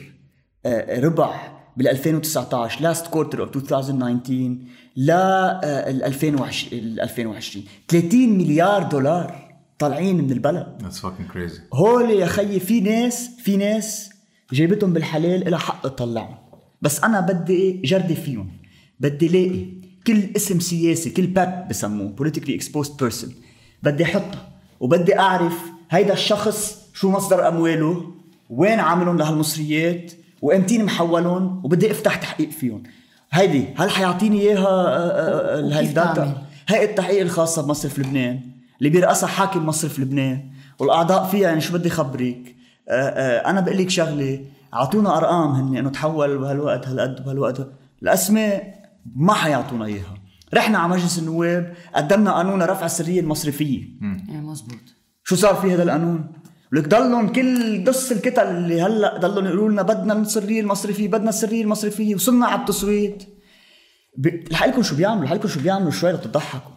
آه، ربع بال 2019 last quarter of 2019 ل 2020 2020 30 مليار دولار. طالعين من البلد. That's fucking crazy. هول يا خيي في ناس في ناس جايبتهم بالحلال إلها حق تطلعهم. بس أنا بدي جردة فيهم. بدي لاقي كل اسم سياسي كل PEP بسموه politically exposed person. بدي احطها وبدي أعرف هيدا الشخص شو مصدر أمواله وين عاملهم لهالمصريات وامتين محولهم وبدي أفتح تحقيق فيهم. هيدي هل حيعطيني إياها آه، آه، آه، تعمل؟ هيئه التحقيق الخاصة بمصرف لبنان. اللي بيرأسها حاكم مصرف لبنان. والأعضاء فيها يعني شو بدي خبرك آه، آه، أنا بقول لك شغلة أعطونا أرقام هن إنه تحول بهالوقت هالقد بهالوقت. الأسماء ما حيعطونا إياها. رحنا على مجلس النواب قدمنا قانون رفع السرية المصرفية. مزبوط شو صار في هذا القانون؟ لك ضلهم كل دص الكتل اللي هلأ ضلهم يقولوا لنا بدنا السرية المصرفية بدنا السرية المصرفية وصلنا على التصويت. ب- لحالكم شو بيعملوا؟ لحالكم شو بيعملوا؟ شوي لتضحكوا.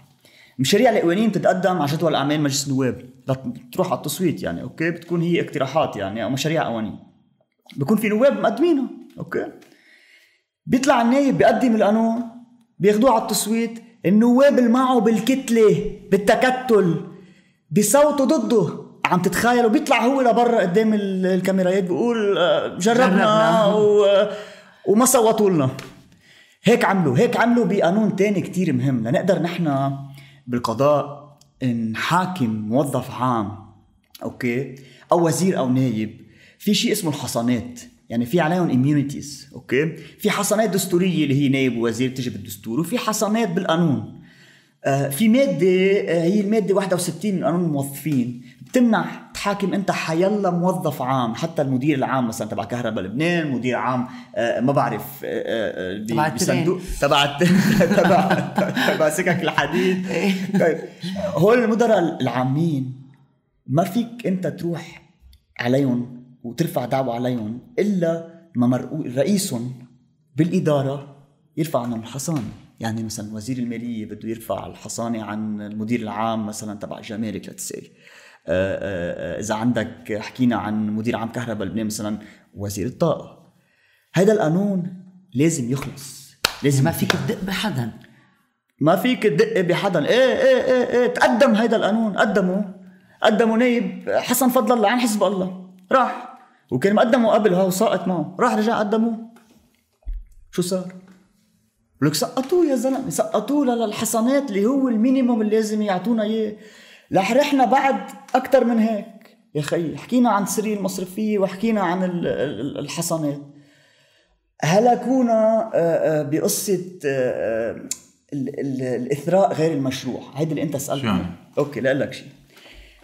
مشاريع القوانين بتتقدم على جدول أعمال مجلس النواب. تروح على التصويت يعني أوكي؟ بتكون هي اقتراحات يعني أو مشاريع قوانين. بكون في نواب مقدمينها أوكي؟ بيطلع النايب بيقدم القانون بياخدوه على التصويت. النواب اللي معه بالكتلة بالتكتل بيصوتوا ضده عم تتخيلوا. بيطلع هو لبرا قدام ال- الكاميرايات بيقول آه، جربنا, جربنا. و... وما صوتوا لنا. هيك عملوا هيك عملوا بقانون تاني كتير مهم. لنقدر نحن بالقضاء نحاكم موظف عام okay أو وزير أو نايب في شيء اسمه الحصانات. يعني في عليهم immunities okay؟ في حصانات دستورية اللي هي نائب ووزير بتجي بالدستور وفي حصانات بالقانون. آه، في مادة آه، هي المادة 61 من قانون الموظفين بتمنع تحاكم انت حيلا موظف عام حتى المدير العام مثلا تبع كهرباء لبنان مدير عام آه، ما بعرف آه، آه، آه، تبع. بصندوق تبع تبع تبع سكك الحديد. طيب هول المدراء العامين ما فيك انت تروح عليهم وترفع دعوة عليهم إلا ما رئيسهم بالإدارة يرفع عنهم الحصانة. يعني مثلا وزير المالية بده يرفع الحصانة عن المدير العام مثلا تبع الجمارك لتسي إذا عندك حكينا عن مدير عام كهرباء لبنان مثلا وزير الطاقة. هذا القانون لازم يخلص لازم ما فيك تدق بحدا. ما فيك تدق بحدا. إيه إيه إيه إيه تقدم هيدا القانون. قدموا قدموا نايب حسن فضل الله عن حزب الله. راح وكان مقدمه قبل ها وساقط معه. راح رجع قدموه شو صار؟ لك سقطوه يا زلمة سقطوه للحصانات اللي هو المينيموم اللي لازم يعطونا إياه. رح رحنا بعد أكثر من هيك. يا خيي حكينا عن السريه المصرفية وحكينا عن ال- ال- الحصانات هلكونا آه، آه، بقصة آه، ال- ال- الإثراء غير المشروع. هيدا اللي أنت شو سألتني يعني؟ okay لا لك شيء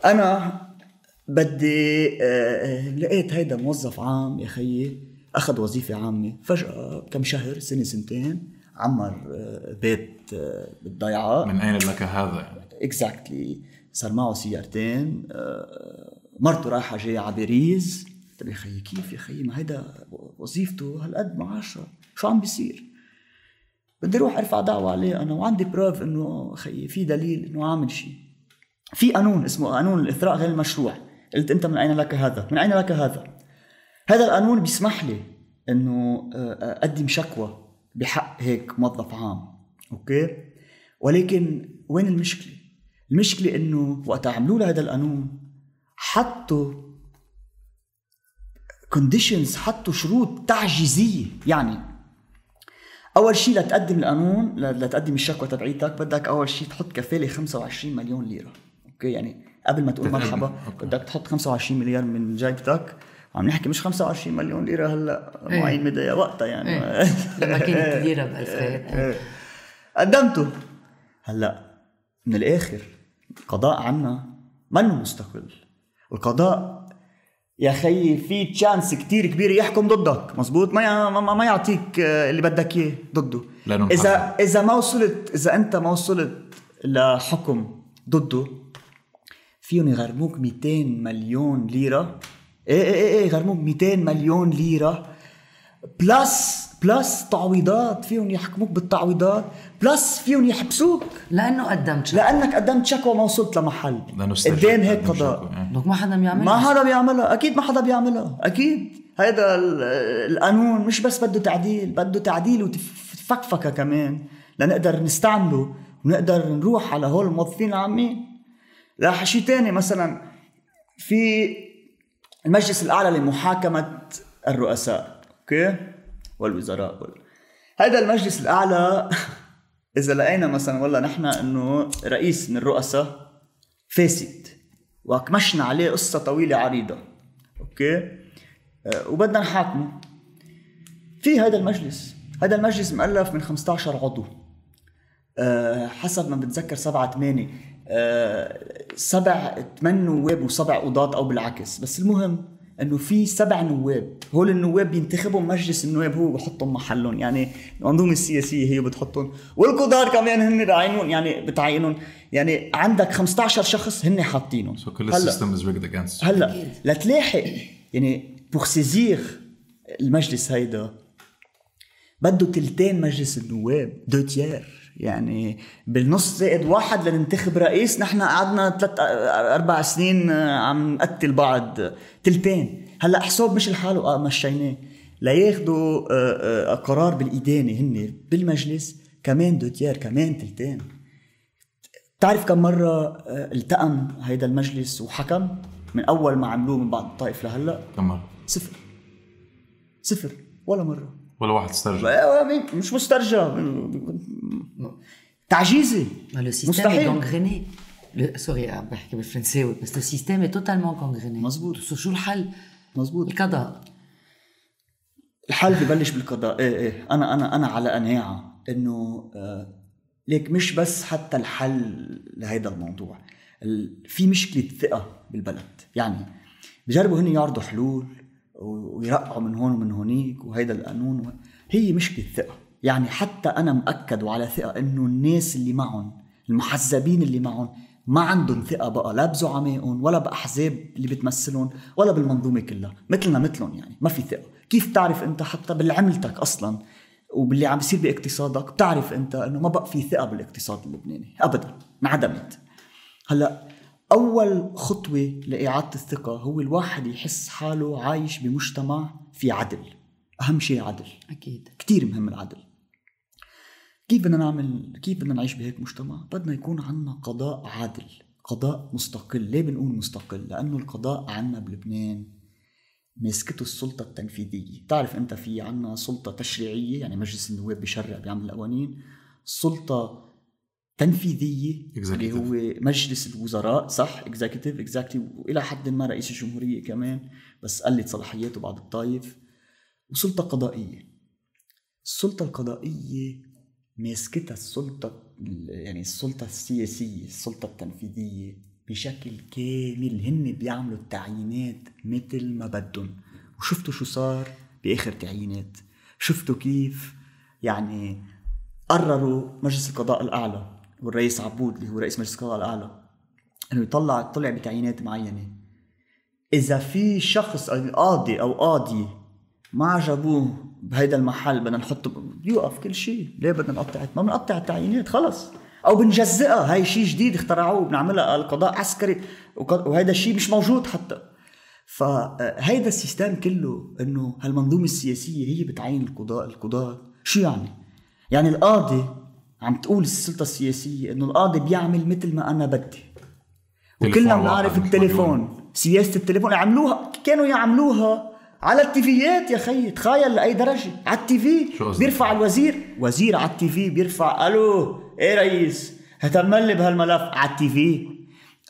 أنا بدي لقيت هيدا موظف عام يا خيي أخذ وظيفة عامة. فجأة كم شهر سنة سنتين عمر بيت بالضيعة. من أين لك هذا؟ يعني exactly صار معه سيارتين آه، مرته رايحة جاية على باريس. طيب يا خيي كيف يا خيي؟ ما هيدا وظيفته هالقد معاشها شو عم بيصير؟ بدي أروح ارفع دعوة عليه. أنا وعندي proof إنه خيي في دليل إنه عامل شيء في قانون اسمه قانون الإثراء غير المشروع. قلت أنت من أين لك هذا؟ من أين لك هذا؟ هذا القانون بيسمح لي إنه آه، أقدم شكوى بحق هيك موظف عام. okay؟ ولكن وين المشكلة؟ المشكلة إنه وقت عملوا له هذا القانون حطوا conditions حطوا شروط تعجيزية. يعني أول شيء لتقدم القانون ل- لتقدم الشكوى تبعيتك بدك أول شيء تحط كفالة 25 مليون ليرة. okay؟ يعني قبل ما تقول تتقدم. مرحبا okay. بدك تحط 25 مليار من جيبتك. عم نحكي مش 25 مليون ليرة هلأ إيه. معين مدايا وقتها يعني. لما كانت ليرة بألف خير قدمته. هلأ من الآخر القضاء عنا منه مستقل؟ والقضاء يا خيي في chance كتير كبير يحكم ضدك. مزبوط ما ما, ما يعطيك آه، اللي بدك إياه ضده. لأنه اذا محرم. إذا ما وصلت إذا أنت ما وصلت لحكم ضده فيهم يغرموك 200 مليون ليرة. إيه إيه إيه, إيه يغرموك 200 مليون ليرة. plus plus تعويضات فيهم يحكموك بالتعويضات plus فيهم يحبسوك. لأنه قدمت شكوى لأنك قدمت شكوى ما وصلت لمحل. لأنه قدام هيك قضاء. شكوى، إيه. donc ما حدا بيعمل ما حدا بيعملها. أكيد ما حدا بيعملها. أكيد. هيدا ال- القانون. مش بس بده تعديل بده تعديل وتفكفكة كمان. لنقدر نستعمله ونقدر نروح على هول الموظفين العامين. لا شيء تاني مثلا في المجلس الأعلى لمحاكمة الرؤساء. okay؟ والوزراء وال... هذا المجلس الأعلى. إذا لقينا مثلا والله نحن إنه رئيس من الرؤساء فاسد وكمشنا عليه قصة طويلة عريضة. أوكي؟ أه وبدنا نحاكمه. في هذا المجلس هذا المجلس مؤلف من 15 عضو. أه حسب ما بتذكر سبعة ثمانية أه سبع ثمان نواب وسبع قضاة أو بالعكس. بس المهم إنه في سبع نواب هول النواب بينتخبوا مجلس النواب هو بحطهم محلهم يعني المنظومه السياسية هي بتحطهم والقضاة كمان هن بعينهم يعني بتعينهم يعني عندك 15 شخص هن حاطينهم so كل هلأ. ال system is rigged against. هلأ لتلاحق يعني pour saisir المجلس هيدا بده تلتين مجلس النواب deux tiers يعني بالنص زائد واحد لننتخب رئيس. نحن قعدنا ثلاث أربع سنين عم نقتل بعض تلتين. هلأ حساب مش لحاله آه مشيناه. لياخذوا آه، آه، قرار بالإدانة هن بالمجلس كمان دو تيير كمان تلتين. بتعرف كم مرة آه، التأم هيدا المجلس وحكم؟ من أول ما عملوه من بعد الطائف لهلأ؟ كم مرة؟ صفر. صفر. ولا مرة. ولا واحد استرجع. آه، مش مسترجع. تعجيزي gangréné. Le, sorry, ah, بحكي بالفرنساوي بس système est totalement gangréné. مزبوط. So شو الحل؟ مزبوط القضاء. الحل ببلش بالقضاء إيه إيه أنا أنا أنا على قناعه انه آه ليك مش بس حتى الحل لهيدا الموضوع ال- في مشكله ثقه بالبلد يعني بجربوا هن يعرضوا حلول و- ويرقعوا من هون ومن هونيك وهيدا القانون و... هي مشكله ثقه يعني حتى أنا مأكد وعلى ثقة إنه الناس اللي معهم المحزبين اللي معهم ما عندهم ثقة بقى لا بزعمائهم ولا بأحزاب اللي بتمثلهم ولا بالمنظومة كلها مثلنا مثلهم يعني ما في ثقة. كيف تعرف أنت حتى باللي عملتك أصلا وباللي عم بيصير باقتصادك بتعرف أنت إنه ما بقى في ثقة بالاقتصاد اللبناني؟ ابدا انعدمت هلأ أول خطوة لإعادة الثقة هو الواحد يحس حاله عايش بمجتمع في عدل. أهم شيء عدل. أكيد. كتير مهم العدل. كيف بدنا نعمل كيف بدنا نعيش بهيك مجتمع؟ بدنا يكون عنا قضاء عادل قضاء مستقل. ليه بنقول مستقل؟ لأنه القضاء عنا بلبنان ماسكته السلطة التنفيذية. تعرف أنت في عنا سلطة تشريعية يعني مجلس النواب بيشرع بيعمل قوانين. سلطة تنفيذية اللي. هو مجلس الوزراء صح؟ executive exactly وإلى حد ما رئيس الجمهورية كمان بس قلت صلاحياته بعد الطايف وسلطة قضائية. السلطة القضائية ماسكتها السلطة يعني السلطة السياسية السلطة التنفيذية بشكل كامل. هن بيعملوا التعيينات مثل ما بدهم. وشفتوا شو صار بآخر تعيينات؟ شفتوا كيف يعني قرروا مجلس القضاء الأعلى والرئيس عبود اللي هو رئيس مجلس القضاء الأعلى إنه يطلع طلع بتعيينات معينة. إذا في شخص قاضي أو قاضي ما عجبوه بهيدا المحل بدنا نحطه يوقف كل شيء ليه بدنا نقطع ما بنقطع التعيينات خلص. أو بنجزئها. هاي شيء جديد اخترعوه بنعملها القضاء عسكري وهيدا الشيء مش موجود حتى. فهيدا السيستم كله إنه هالمنظومة السياسية هي بتعين القضاء القضاة شو يعني؟ يعني القاضي عم تقول السلطة السياسية إنه القاضي بيعمل مثل ما أنا بدي. وكلنا بنعرف التليفون. سياسة التليفون. عملوها كانوا يعملوها على ال TV يات يا خيي تخيل لأي درجة. على ال TV؟ بيرفع الوزير. وزير على ال TV بيرفع. ألو إيه رئيس؟ اهتملي بهالملف. على ال TV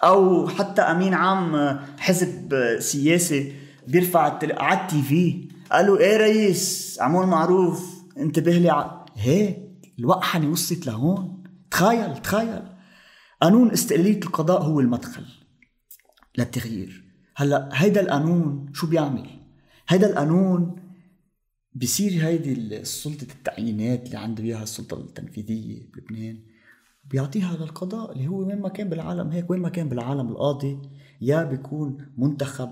أو حتى أمين عام حزب سياسي بيرفع التل... على ال TV قالوا إيه رئيس؟ عمول معروف. انتبه لي ع... هيك الوقحنه وصلت لهون. تخيل تخيل. قانون استقلالية القضاء هو المدخل للتغيير. هلأ هيدا القانون شو بيعمل؟ هيدا القانون بصير هيدي سلطة التعيينات اللي عنده اياها السلطة التنفيذية بلبنان بيعطيها للقضاء اللي هو وين ما كان بالعالم هيك وين ما كان بالعالم القاضي يا بيكون منتخب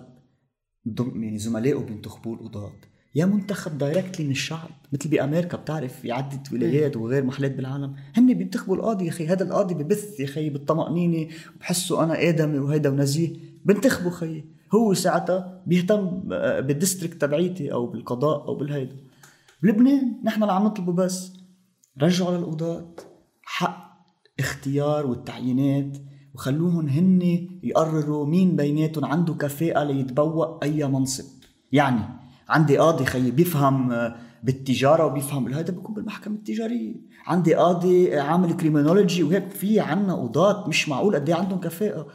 يعني زملائه بينتخبوه القضاة يا منتخب دايركتلي من الشعب مثل بأمريكا بتعرف في عده ولايات وغير محلات بالعالم هن بينتخبوا القاضي يا أخي هذا القاضي ببث يا أخي بالطمأنينة وبحسه أنا آدمي وهيدا ونزيه بنتخبه خيي. هو ساعتها بيهتم آه، بالديستريكت تبعيتي أو بالقضاء أو بالهيدا. بلبنان نحن اللي عم نطلبه بس. رجعوا للقضاة حق اختيار والتعيينات وخلوهم هن يقرروا مين بيناتهم عنده كفاءة ليتبوأ أي منصب. يعني عندي قاضي خيي بيفهم آه، بالتجارة وبيفهم هذا بيكون بالمحكمة التجارية. عندي قاضي عامل criminology وهيك في عنا قضاة مش معقول قد إيه عندهم كفاءة.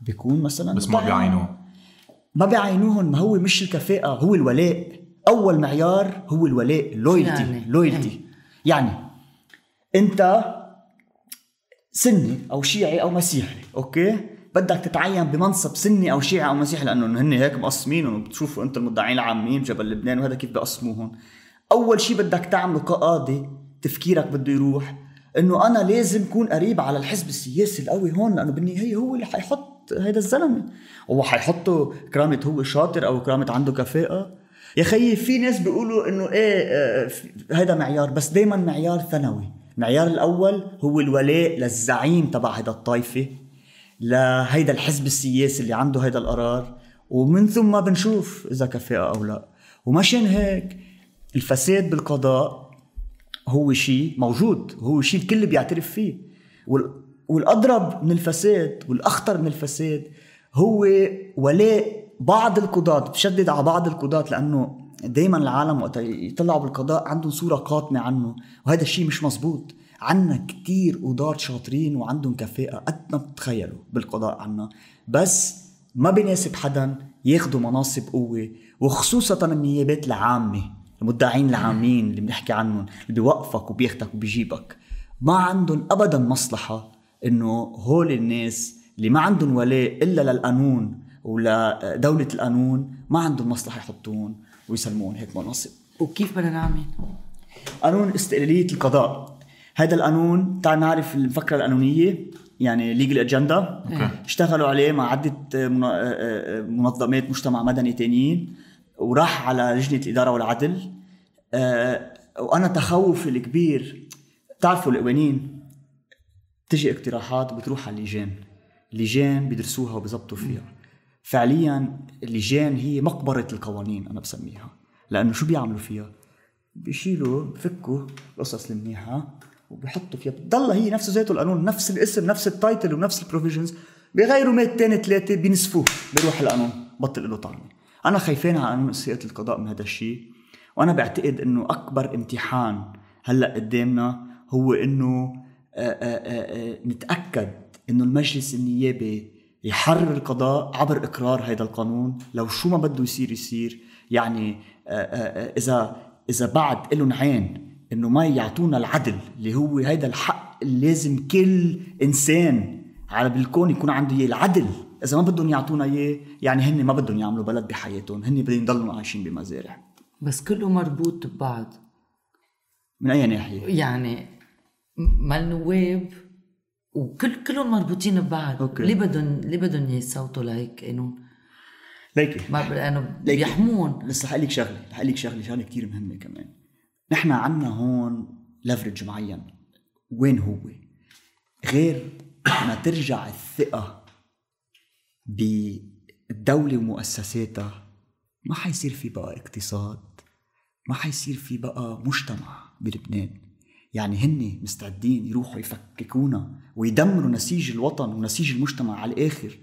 بيكون مثلا بس ما بيعينوه. ما بيعينوهم ما هو مش الكفاءه هو الولاء. أول معيار هو الولاء loyalty يعني. loyalty يعني. أنت سني أو شيعي أو مسيحي okay؟ بدك تتعين بمنصب سني أو شيعي أو مسيحي لأنه هن هيك مقسمين وبتشوفوا انت المدعين العامين جبل لبنان وهذا كيف بقسموهم أول شيء بدك تعمله كقاضي تفكيرك بده يروح. إنه أنا لازم أكون قريب على الحزب السياسي القوي هون لأنه بالنهاية هو اللي حيحط هذا الزلمة. هو حيحطه كرامة هو شاطر أو كرامة عنده كفاءة. يا خيي في ناس بيقولوا إنه إيه آه، هذا معيار بس دائما معيار ثانوي. المعيار الأول هو الولاء للزعيم تبع هذا الطائفه لهيدا الحزب السياسي اللي عنده هيدا القرار. ومن ثم بنشوف إذا كفاءة أو لا. ومشان هيك الفساد بالقضاء هو شيء موجود هو شيء الكل بيعترف فيه. والأضرب من الفساد والأخطر من الفساد هو ولاء بعض القضاة بشدد على بعض القضاة لأنه دايما العالم وقت يطلعوا بالقضاء عندهم صورة قاتمة عنه. وهذا الشيء مش مزبوط عنا كتير قضاة شاطرين وعندهم كفاءة قد ما بتتخيلوا بالقضاء عنا. بس ما بيناسب حدا ياخدوا مناصب قوة وخصوصا النيابات العامة. المدعين العامين اللي بنحكي عنهم اللي بيوقفك وبياخدك وبيجيبك. ما عندهم ابدا مصلحة إنه هول الناس اللي ما عندهم ولاء إلا للقانون ولدولة القانون ما عندهم مصلحة يحطون ويسلمون هيك مناصب. وكيف بدنا نعمل؟ قانون استقلالية القضاء. هذا القانون تعال نعرف الفكرة القانونية يعني ليجل اجندا اشتغلوا عليه مع عدة منظمات مجتمع مدني تانيين. وراح على لجنة الإدارة والعدل. أه وأنا تخوفي الكبير. بتعرفوا القوانين؟ تجي اقتراحات وبتروح على اللجان. اللجان بيدرسوها وبيظبطوا فيها. فعليا اللجان هي مقبرة القوانين أنا بسميها. لأنه شو بيعملوا فيها؟ بيشيلوا بفكوا القصص المنيحة وبيحطوا فيها. بتضل هي نفس ذاته القانون نفس الاسم نفس ال title ونفس ال provisions بغيروا مادتين ثلاثة بينسفوه بيروح القانون بطل له طعمه. أنا خايفين على قانون استقلالية القضاء من هذا الشيء وأنا بعتقد إنه أكبر امتحان هلأ قدامنا هو إنه آه، آه، آه، نتأكد إنه المجلس النيابي يحرر القضاء عبر إقرار هذا القانون لو شو ما بده يصير يصير. يعني إذا إذا بعد لهم عين إنه ما يعطونا العدل اللي هو هذا الحق اللي لازم كل إنسان على بالكون يكون عنده العدل إذا ما بدهم يعطونا إياه يعني هن ما بدهم يعملوا بلد بحياتهم هن بدهم يضلوا عايشين بمزارع. بس كله مربوط ببعض. من أي ناحية؟ يعني ما النواب وكل كلهم مربوطين ببعض. أوكي. ليه بدهم ليه بدهم يصوتوا لهيك قانون ليكي. ما لأنه بيحمون. بس رح لك شغلة رح لك شغلة شغلة كثير مهمة كمان. نحن عنا هون لفرج معين. وين هو؟ غير ما ترجع الثقة بالدولة ومؤسساتها ما حيصير في بقى اقتصاد ما حيصير في بقى مجتمع بلبنان. يعني هن مستعدين يروحوا يفككونا ويدمروا نسيج الوطن ونسيج المجتمع على الآخر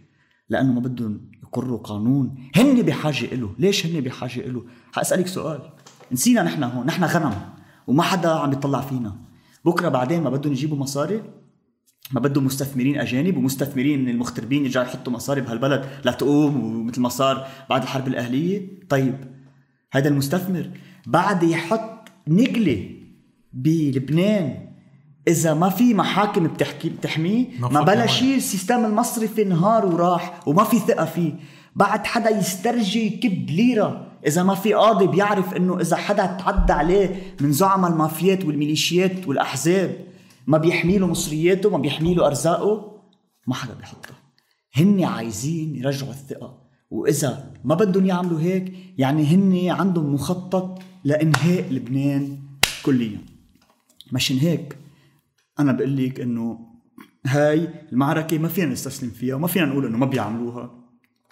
لأنه ما بدهم يقروا قانون. هن بحاجة له ليش هن بحاجة له حأسألك سؤال. نسينا نحن هون نحن غنم وما حدا عم يطلع فينا. بكرة بعدين ما بدهم يجيبوا مصاري؟ ما بده مستثمرين أجانب ومستثمرين المغتربين يرجعوا يحطوا مصاري بهالبلد. لتقوم ومثل ما صار بعد الحرب الأهلية. طيب هذا المستثمر بعد يحط نقلة بلبنان. إذا ما في محاكم بتحكي بتحميه ما بلا شيء السيستم المصرفي انهار وراح وما في ثقة فيه. بعد حدا يسترجي يكب ليرة. إذا ما في قاضي بيعرف إنه إذا حدا تعدى عليه من زعماء المافيات والميليشيات والأحزاب ما بيحمي له مصرياته ما بيحمي له أرزاقه ما حدا بيحطه. هن عايزين يرجعوا الثقة. وإذا ما بدهم يعملوا هيك يعني هن عندهم مخطط لإنهاء لبنان كليا. مشان هيك أنا بقول لك إنه هاي المعركة ما فينا نستسلم فيها وما فينا نقول إنه ما بيعملوها.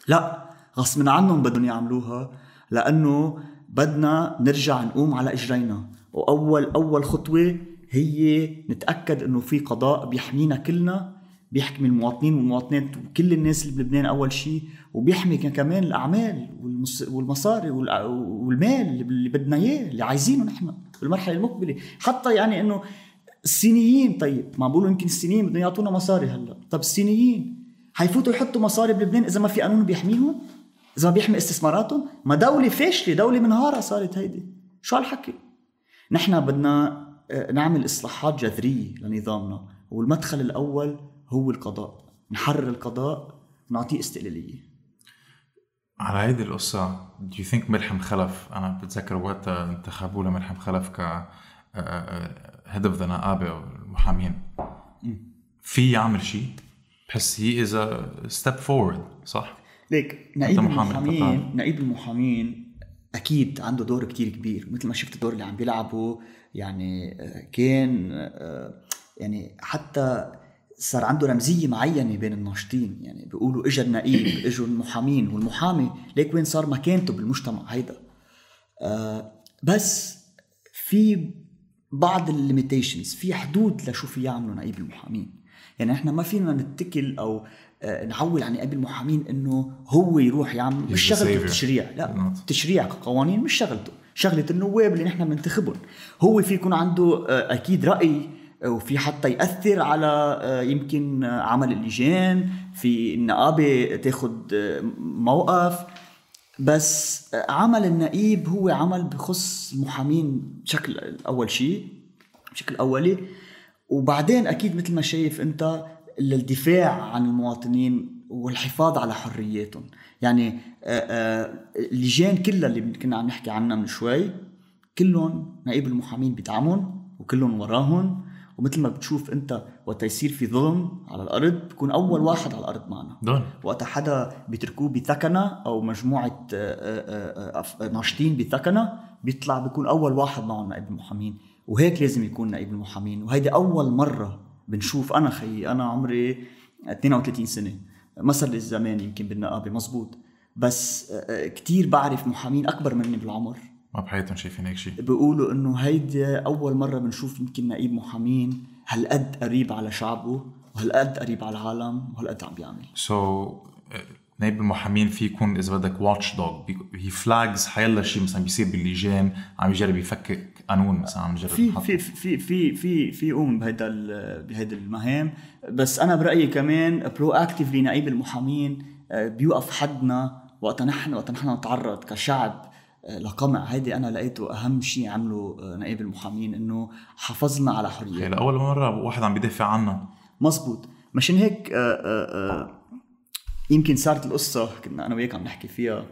لا غصب عنهم بدهم يعملوها لأنه بدنا نرجع نقوم على إجرينا. واول أول خطوة هي نتأكد إنه في قضاء بيحمينا كلنا بيحمي المواطنين والمواطنات وكل الناس اللي بلبنان أول شيء وبيحمي كمان الأعمال والمصاري والمال اللي بدنا إياه اللي عايزينه نحن بالمرحلة المقبلة. حتى يعني إنه الصينيين طيب ما بقولوا يمكن الصينيين بدهم يعطونا مصاري هلأ. طب الصينيين حيفوتوا يحطوا مصاري بلبنان إذا ما في قانون بيحميهم؟ إذا ما بيحمي استثماراتهم؟ ما دولة فاشلة دولة منهارة صارت هيدي. شو هالحكي؟ نحن بدنا نعمل إصلاحات جذرية لنظامنا. والمدخل الأول هو القضاء. نحرر القضاء ونعطيه استقلالية. على هيدي القصة do you think ملحم خلف؟ أنا بتذكر وقتها انتخبوه لملحم خلف ك head of the نقابة of المحامين. في يعمل شيء؟ بحس he is step forward صح؟ ليك نقيب المحامين نقيب المحامين أكيد عنده دور كتير كبير مثل ما شفت الدور اللي عم بيلعبه يعني آه، كان آه، يعني حتى صار عنده رمزية معينة بين الناشطين يعني بيقولوا اجى النقيب إجوا المحامين والمحامي ليك وين صار مكانته بالمجتمع هيدا. آه بس في بعض الليميتيشنز في حدود لشو في يعملوا نقيب المحامين. يعني إحنا ما فينا نتكل أو نعول على نقيب المحامين إنه هو يروح يعمل مش شغلته التشريع لا التشريع كقوانين مش شغلته. شغلة النواب اللي نحن بننتخبهم. هو في يكون عنده آه أكيد رأي وفي حتى يأثر على آه، يمكن عمل اللجان. في النقابه تاخذ آه، موقف. بس آه، عمل النقيب هو عمل بخص المحامين بشكل أول شيء بشكل أولي. وبعدين أكيد مثل ما شايف أنت الدفاع عن المواطنين والحفاظ على حرياتهم يعني اللجان كلها اللي كنا عم نحكي عنها من شوي كلهم نقيب المحامين بدعمهم وكلهم وراهم. ومثل ما بتشوف انت وقت يصير في ظلم على الأرض بكون أول واحد على الأرض معنا. دون. وقت حدا بيتركوه بثكنة أو مجموعة آه، آه، آه، ناشطين بثكنة بيطلع بيكون أول واحد معهم نائب المحامين. وهيك لازم يكون نائب المحامين. وهيدي أول مرة بنشوف أنا خيي أنا عمري 32 سنة. ما صار لي زمان يمكن بالنقابه مزبوط بس كتير بعرف محامين أكبر مني بالعمر. ما بحياتهم شايفين هيك شيء بيقولوا إنه هيدي أول مرة بنشوف يمكن نقيب محامين هالقد قريب على شعبه وهالقد قريب على العالم وهالقد عم بيعمل. سو so, نقيب المحامين في يكون إذا بدك watchdog he flags حيلا شيء مثلا بيصير باللجان عم يجرب يفكك قانون مثلا عم يجرب في في في في في في يقوم بهيدا بهيدي المهام. بس أنا برأيي كمان proactively نقيب المحامين آه، بيوقف حدنا وقت نحن وقت نحن نتعرض كشعب لقمع. هيدي أنا لقيته أهم شيء عمله آه، نقيب المحامين إنه حافظنا على حريتنا لاول مرة واحد عم بيدافع عنا مزبوط. مشان هيك آآ آه، آآ آه، يمكن صارت القصة كنا أنا وياك عم نحكي فيها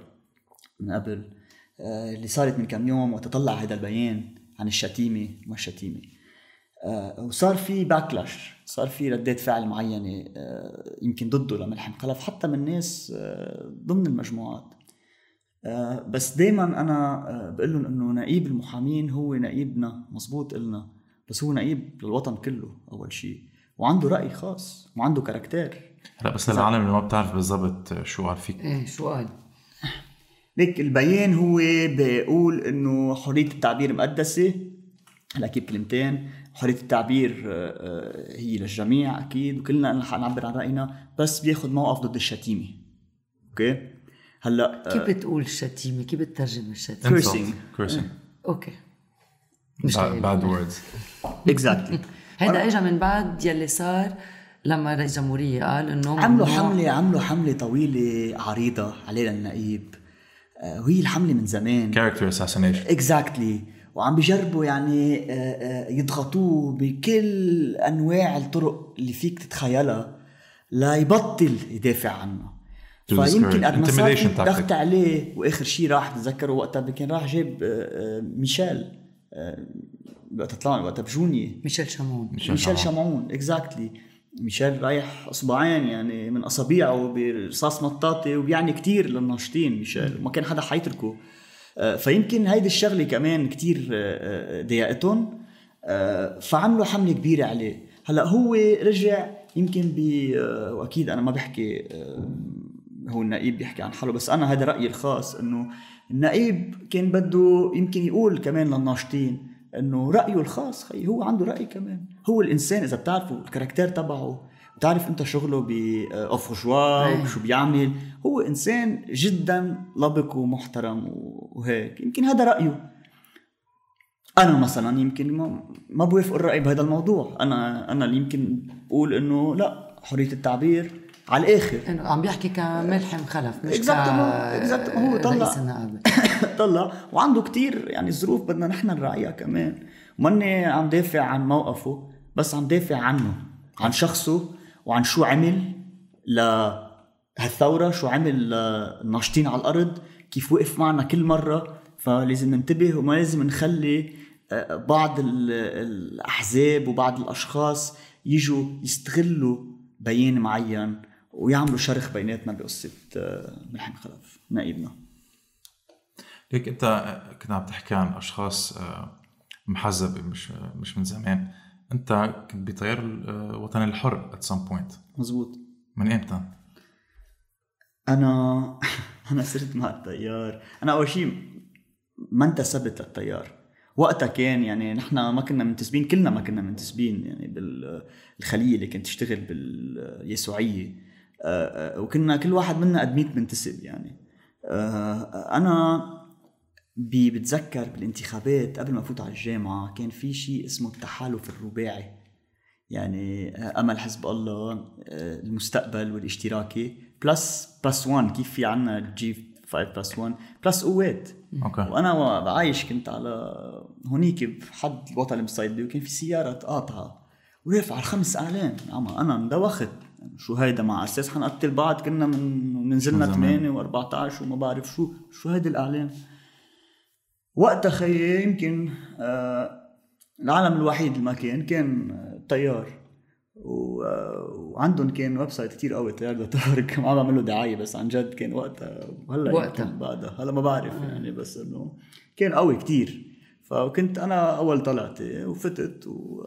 من قبل اللي صارت من كم يوم وتطلع هذا البيان. عن الشتيمة ما الشتيمة. وصار في باكلاش صار في ردات فعل معينة يمكن ضده لملحم خلف حتى من ناس ضمن المجموعات. آه، بس دائما أنا آه، بقول لهم إنه نقيب المحامين هو نقيبنا مزبوط إلنا بس هو نقيب للوطن كله أول شيء. وعنده رأي خاص وعنده character. لا بس للعالم اللي ما بتعرف بالضبط شو قال فيك. إيه شو قال؟ ليك البيان هو بيقول إنه حرية التعبير مقدسة. هلا كيف كلمتين. حرية التعبير آه، هي للجميع أكيد وكلنا نعبر عن رأينا بس بياخذ موقف ضد الشتيمة. okay؟ هلأ كيف بتقول الشتيمة؟ كيف بتترجم الشتيمة؟ cursing cursing okay. مش bad words exactly هيدا اجى من بعد يلي صار لما رئيس الجمهورية قال إنه عملوا حملة عملوا حملة طويلة عريضة علينا النقيب. آه، وهي الحملة من زمان. character assassination exactly وعم بيجربوا يعني آه، آه، يضغطوه بكل أنواع الطرق اللي فيك تتخيلها ليبطل يدافع عنه فيمكن قد ما ضغط عليه وآخر شيء راح تذكروا وقتها كان راح جاب آه، آه، ميشيل. آه، وقتها طلع وقتها بجوني ميشيل شامون. ميشيل شامون. exactly ميشيل رايح اصبعين يعني من اصابيعه برصاص مطاطي وبيعني كتير للناشطين ميشيل وما كان حدا حيتركه. فيمكن هيدي الشغلة كمان كتير ضايقتهم. فعملوا حملة كبيرة عليه. هلا هو رجع يمكن ب وأكيد أنا ما بحكي هو النقيب بيحكي عن حاله بس أنا هذا رأيي الخاص إنه النقيب كان بده يمكن يقول كمان للناشطين إنه رأيه الخاص خي هو عنده رأي كمان. هو الإنسان إذا بتعرفوا الكاركتير تبعه بتعرف أنت شغله باوف جوا شو بيعمل. هو إنسان جدا لبق ومحترم وهيك. يمكن هذا رأيه. أنا مثلا يمكن ما ما بوافق الرأي بهذا الموضوع. أنا أنا اللي يمكن بقول إنه لا حرية التعبير. على الآخر. إنه عم بيحكي كملحم خلف مش اكزاكتومون هو طلع. طلع. وعنده كتير يعني ظروف بدنا نحن نراعيها كمان. ماني عم دافع عن موقفه بس عم دافع عنه عن شخصه وعن شو عمل لهالثورة شو عمل للناشطين على الأرض كيف وقف معنا كل مرة. فلازم ننتبه وما لازم نخلي آه، بعض الأحزاب وبعض الأشخاص يجوا يستغلوا بيان معين. ويعملوا شرخ بيناتنا بقصة آه، ملحم خلف نقيبنا. ليك انت كنت عم تحكي عن أشخاص آه، محزبه مش مش من زمان. انت كنت بتيار الوطني الحر at some point مزبوط. من إمتى؟ أنا أنا صرت مع التيار. أنا أول شيء ما انتسبت للتيار. وقتها كان يعني نحن ما كنا منتسبين كلنا ما كنا منتسبين يعني بالخليه اللي كانت تشتغل باليسوعيه آه، آه، وكنا كل واحد منا قد منتسب يعني. آه، أنا بتذكر بالانتخابات قبل ما أفوت على الجامعة كان في شيء اسمه التحالف الرباعي. يعني أمل حزب الله آه، المستقبل والاشتراكي plus plus 1 كيف في عنا جي 5 بلس 1 بلس قوات. أوكي. وأنا بعايش كنت على هونيك بحد الوطن المصيدي وكان في سيارة قاطعة ورافعة الخمس أعلام. عما أنا اندوخت. شو هيدا مع أساس حنقتل بعض كنا من نزلنا 8 و14 وما بعرف شو. شو هيدي الإعلام؟ وقتها خيي يمكن آه العالم الوحيد اللي ما كان كان طيار. آه، وعندهم كان ويب سايت كثير قوي طيار دوت اورج ما عم بعمل له دعاية بس عن جد كان وقتها. وهلأ وقتها. بعدها. هلأ ما بعرف آه. يعني بس إنه كان قوي كثير فكنت أنا أول طلعتي وفتت و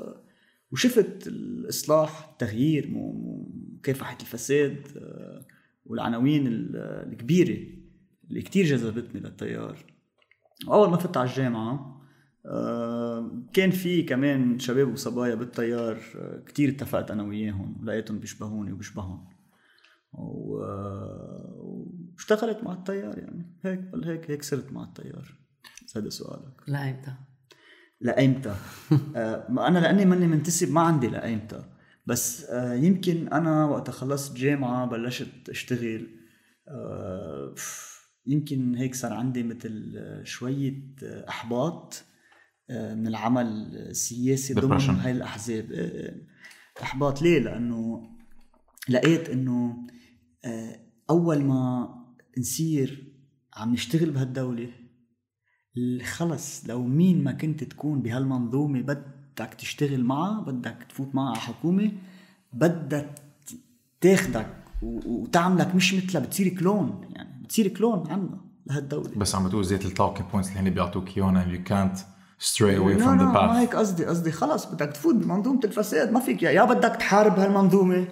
وشفت الإصلاح التغيير مكافحه الفساد آه، والعناوين الكبيرة اللي كتير جذبتني للتيار. أول ما فتت على الجامعة آه، كان في كمان شباب وصبايا بالتيار آه، كتير اتفقت أنا وياهم ولقيتهم بيشبهوني وبيشبههم. واشتغلت مع التيار يعني. هيك هيك هيك صرت مع التيار. هذا سؤالك. لايمتى؟ لايمتى؟ أنا لأني ماني منتسب ما عندي لايمتى بس يمكن أنا وقت خلصت جامعة بلشت أشتغل يمكن هيك صار عندي مثل شوية إحباط آه، من العمل السياسي ضمن هاي الأحزاب آه، آه، إحباط ليه؟ لأنه لقيت إنه أول ما نصير عم نشتغل بهالدولة خلص لو مين ما كنت تكون بهالمنظومة بدك تشتغل معها بدك تفوت معها على حكومة بدك تاخدك وتعملك مش مثلها بتصير كلون يعني بتصير كلون عنا لهالدولة. بس عم بتقول زيت ال talking points اللي هن بيعطوك اياهم يو كانت stray away from the path. ما هيك قصدي قصدي خلص بدك تفوت بمنظومة الفساد ما فيك يا, يا بدك تحارب هالمنظومة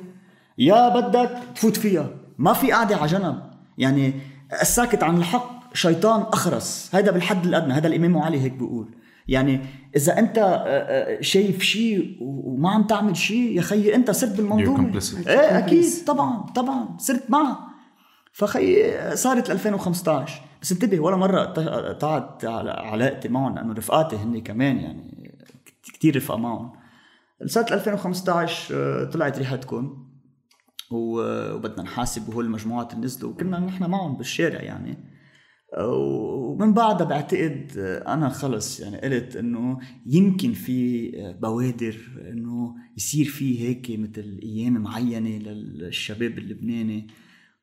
يا بدك تفوت فيها. ما في قاعدة على جنب. يعني الساكت عن الحق شيطان أخرس. هذا بالحد الأدنى هذا الإمام علي هيك بيقول. يعني إذا أنت آه، آه، شايف شيء وما عم تعمل شيء يا خيي أنت صرت بالمنظومة. إيه أكيد. طبعا طبعا. صرت معها. فخي صارت 2015 بس انتبه ولا مرة قطعت علاقتي معهم لأنه رفقاتي هن كمان يعني كثير رفقة معهم. سنه 2015 آه، طلعت ريحتكم وبدنا نحاسب وهول المجموعات اللي نزلوا. وكنا نحن معهم بالشارع يعني. ومن بعدها بعتقد أنا خلص يعني قلت إنه يمكن في بوادر إنه يصير في هيك مثل أيام معينة للشباب اللبناني.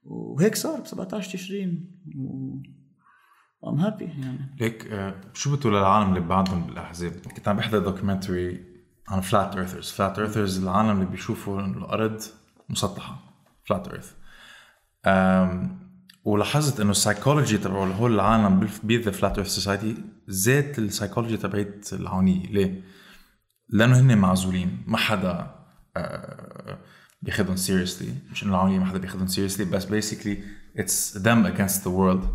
وهيك صار ب 17 تشرين. و I'm happy يعني. ليك آه، شو بتقول للعالم اللي بعدهم بالأحزاب؟ كنت عم بحضر documentary عن flat earthers، flat earthers العالم اللي بيشوفوا الأرض مسطحة. flat earth ولاحظت إنه السايكولوجي تبع هول العالم ب the flat earth society is that ال psychology تبعت العونيه ليه؟ لأنه هن معزولين. ما حدا آه، بياخذهم seriously مش إنه العملية ما حدا بياخذهم seriously بس بيسكلي It's them against the world.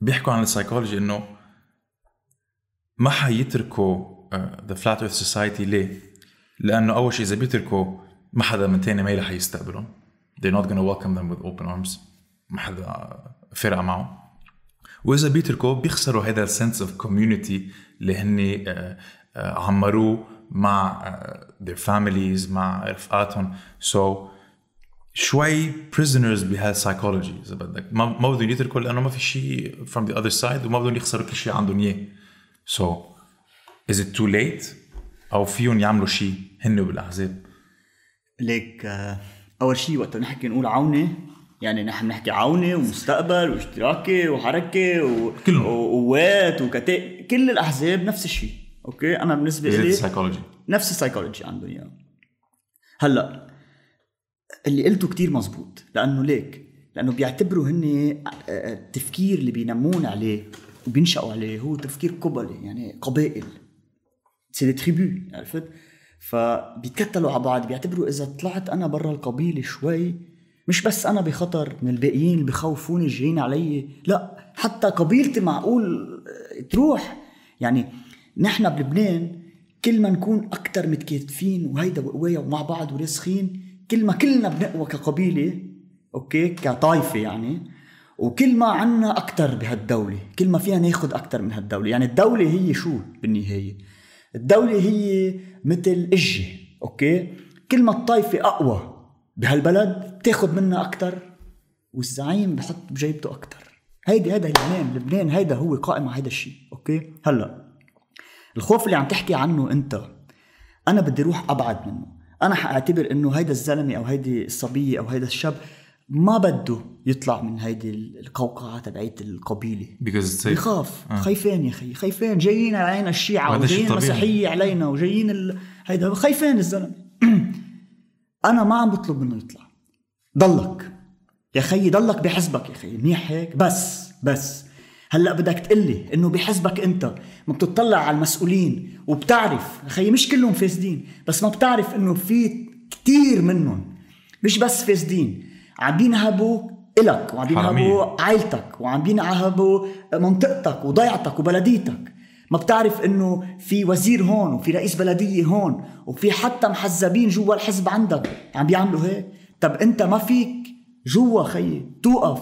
بيحكوا عن السايكولوجي إنه ما حيتركوا the flat earth society ليه؟ لأنه أول شيء إذا بيتركوا ما حدا من تاني ميلة حيستقبلهم. They're not gonna welcome them with open arms. ما حدا فرق معه. وإذا بيتركوا بيخسروا هذا ال sense of community اللي هن آه، آه، عمروه مع آه، their families مع رفقاتهم so شوي prisoners بهالسايكولوجي إذا بدك. ما ما بدهم يتركوا لأنه ما في شيء from the other side وما بدهم يخسروا كل شيء عندهم إياه. So is it too late أو فيهم يعملوا شيء هن بالأحزاب. ليك آه، أول شيء وقت نحكي نقول عونة. يعني نحن نحكي عونة ومستقبل واشتراكي وحركة و... وقوات وكتائب كل الأحزاب نفس الشيء. أوكي؟ أنا بالنسبة لي السايكولوجي نفس السايكولوجي عندهم إياه. هلأ اللي قلته كتير مزبوط لأنه ليك لأنه بيعتبروا هن آه، آه، التفكير اللي بينمون عليه وبينشأوا عليه هو تفكير قبلي يعني قبائل. c'est des tribus عرفت؟ فبيتكتلوا على بعض بيعتبروا إذا طلعت أنا برا القبيلة شوي مش بس أنا بخطر من الباقيين اللي بخوفوني جايين علي لا حتى قبيلتي معقول آه، تروح. يعني نحن بلبنان كل ما نكون أكثر متكاتفين وهيدا وقوايا ومع بعض وراسخين كل ما كلنا بنقوى كقبيلة أوكي كطائفه يعني وكل ما عنا أكثر بهالدولة كل ما فيها ناخذ أكثر من هالدولة. يعني الدولة هي شو بالنهاية؟ الدولة هي مثل إجة أوكي؟ كل ما الطائفه أقوى بهالبلد بتاخذ منها أكثر والزعيم بحط بجيبته أكثر هيدي هيدا لبنان لبنان هيدا هو قائم على هيدا الشيء أوكي؟ هلأ الخوف اللي عم تحكي عنه أنت أنا بدي أروح أبعد منه. أنا حأعتبر إنه هيدا الزلمة أو هيدي الصبية أو هيدا الشاب ما بده يطلع من هيدي القوقعة تبعيت القبيلة. بخاف. آه. خايفين يا أخي خايفين. جايين علينا شيء وجايين طبيعي. المسيحية علينا وجايين ال... هيدا خايفين الزلمة. أنا ما عم بطلب منه يطلع. ضلك. يا خيي ضلك بحزبك يا خيي منيح هيك؟ بس بس. هلأ بدك تقلي إنه بحزبك أنت ما بتطلع على المسؤولين وبتعرف. يا خيي مش كلهم فاسدين بس ما بتعرف إنه في كتير منهم. مش بس فاسدين. عم بينهبوا إلك وعم بينهبوا. عائلتك وعم بينعهبوا منطقتك وضيعتك وبلديتك. ما بتعرف إنه في وزير هون وفي رئيس بلدية هون وفي حتى محزبين جوا الحزب عندك. عم بيعملوا هيك. طب أنت ما فيك جوا خيي توقف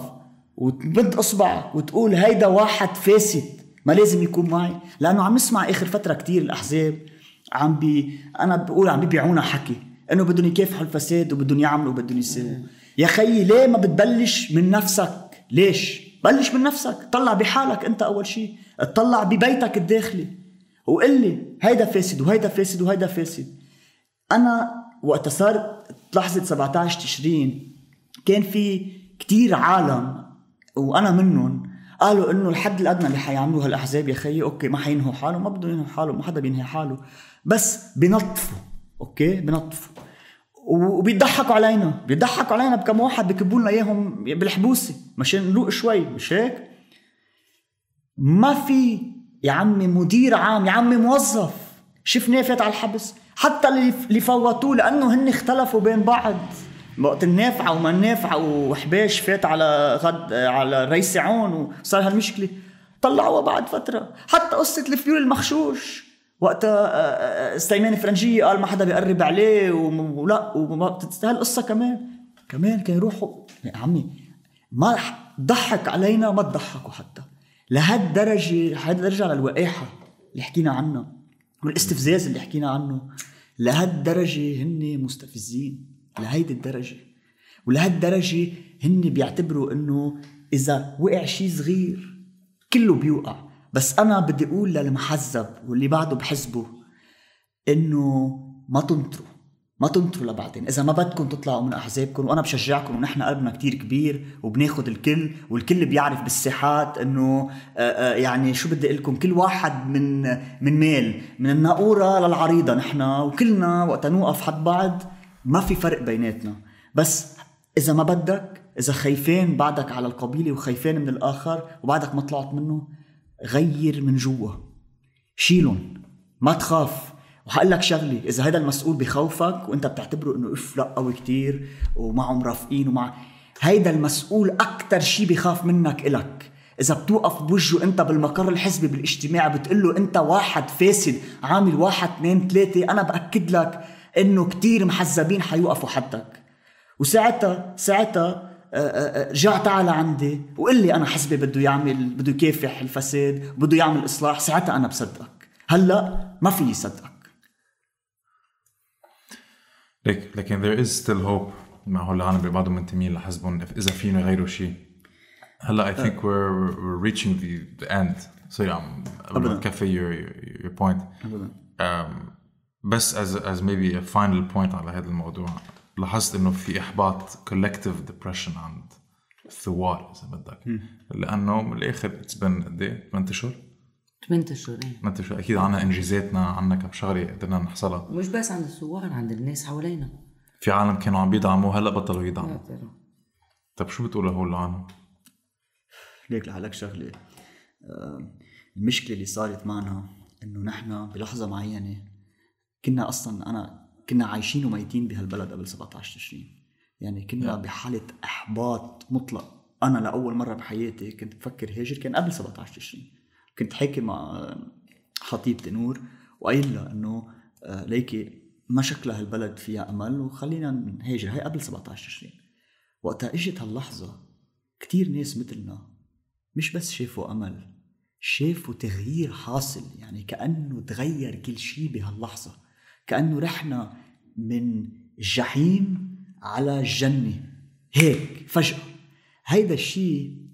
وتمد اصبعك وتقول هيدا واحد فاسد ما لازم يكون معي. لأنه عم نسمع آخر فترة كتير الأحزاب عم بي أنا بقول عم بيبيعونا حكي إنه بدهم يكافحوا الفساد وبدهم يعملوا وبدهم يسووا. يا خيي ليه ما بتبلش من نفسك؟ ليش؟ بلش من نفسك. طلع بحالك أنت أول شيء اطلع ببيتك الداخلي وقل لي هيدا فاسد وهيدا فاسد وهيدا فاسد أنا وقت صار لحظة 17 تشرين كان في كتير عالم وأنا منهم قالوا إنه الحد الأدنى اللي حيعملوه هالأحزاب يا خيي أوكي ما حينهوا حالهم ما بدهم ينهوا حالهم ما حدا بينهي حاله بس بنطفوا أوكي بنطفوا وبيضحكوا علينا بيضحكوا علينا بكم واحد بكبوا لنا إياهم بالحبوسة مشان نروق شوي مش هيك؟ ما في يا عمي مدير عام يا عمي موظف. شفناه فات على الحبس. حتى اللي فوتوه لأنه هن اختلفوا بين بعض. وقت النافعة وما النافعة وحباش فات على غد على رئيس عون وصار هالمشكلة. طلعوها بعد فترة. حتى قصة الفيول المخشوش. وقتها آه، آه، سليمان فرنجية قال ما حدا بيقرب عليه ولا وما بتستاهل القصة كمان؟ كمان كانوا يروحوا. يا عمي ما ضحك علينا ما تضحكوا حتى. لهالدرجة لهالدرجة على الوقاحة اللي حكينا عنها والاستفزاز اللي حكينا عنه لهالدرجة هن مستفزين لهيدي الدرجة. ولهالدرجة هن بيعتبروا إنه إذا وقع شيء صغير كله بيوقع. بس أنا بدي أقول للمحزب واللي بعده بحزبه إنه ما تنطروا. ما تنطروا لبعدين إذا ما بدكم تطلعوا من أحزابكم وأنا بشجعكم ونحن قلبنا كتير كبير وبناخد الكل والكل بيعرف بالساحات إنه آه، آه، يعني شو بدي لكم؟ كل واحد من من ميل من الناقورة للعريضة نحن وكلنا وقت نوقف حد بعض ما في فرق بيناتنا. بس إذا ما بدك إذا خايفين بعدك على القبيلة وخايفين من الآخر وبعدك ما طلعت منه غير من جوا. شيلهم. ما تخاف. وحقول لك شغله إذا هذا المسؤول بخوفك وأنت بتعتبره إنه اف لا قوي كثير ومعه مرافقين ومع هيدا المسؤول أكثر شيء بخاف منك إلك. إذا بتوقف بوجهه أنت بالمقر الحزبي بالاجتماع بتقول له أنت واحد فاسد عامل واحد اثنين ثلاثة أنا بأكد لك إنه كتير محزبين حيوقفوا حدك. وساعتها ساعتها آه، آه، آه، رجع تعال عندي وقل لي أنا حزبي بده يعمل بده يكافح الفساد بده يعمل إصلاح ساعتها أنا بصدقك. هلأ ما في صدقك لك لكن there is still hope. مع هول العالم اللي بعضهم منتمين لحزبهم. إذا فيهم يغيروا شيء هلأ I think we're, we're reaching the, the end. sorry عم قبل ما تكفي your, your point. ابدا. Um, بس as, as maybe a final point على هذا الموضوع. لاحظت إنه في إحباط collective depression عند الثوار إذا بدك. لأنه من الآخر it's been قد إيه 8 اشهر 8 اشهر إيه. 8 اشهر أكيد عنا إنجازاتنا عنا كم شغلة قدرنا نحصلها. مش بس عند الثوار عند الناس حوالينا. في عالم كانوا عم بيدعموا هلا بطلوا يدعموا. طيب شو بتقول لهول العالم؟ ليك لحالك شغلة. آه، المشكلة اللي صارت معنا إنه نحن بلحظة معينة كنا أصلا أنا كنا عايشين وميتين بهالبلد قبل 17 تشرين. يعني كنا بحالة إحباط مطلق. أنا لأول مرة بحياتي كنت بفكر هاجر كان قبل 17 تشرين. كنت حاكي مع خطيبتي نور وقايل لها إنه آه، ليكي ما شكلها هالبلد فيها أمل وخلينا نهاجر. هي قبل 17 تشرين وقتها إجت هاللحظة كتير ناس مثلنا مش بس شافوا أمل شافوا تغيير حاصل يعني كأنه تغير كل شيء بهاللحظة كأنه رحنا من الجحيم على الجنه هيك فجأة. هيدا الشيء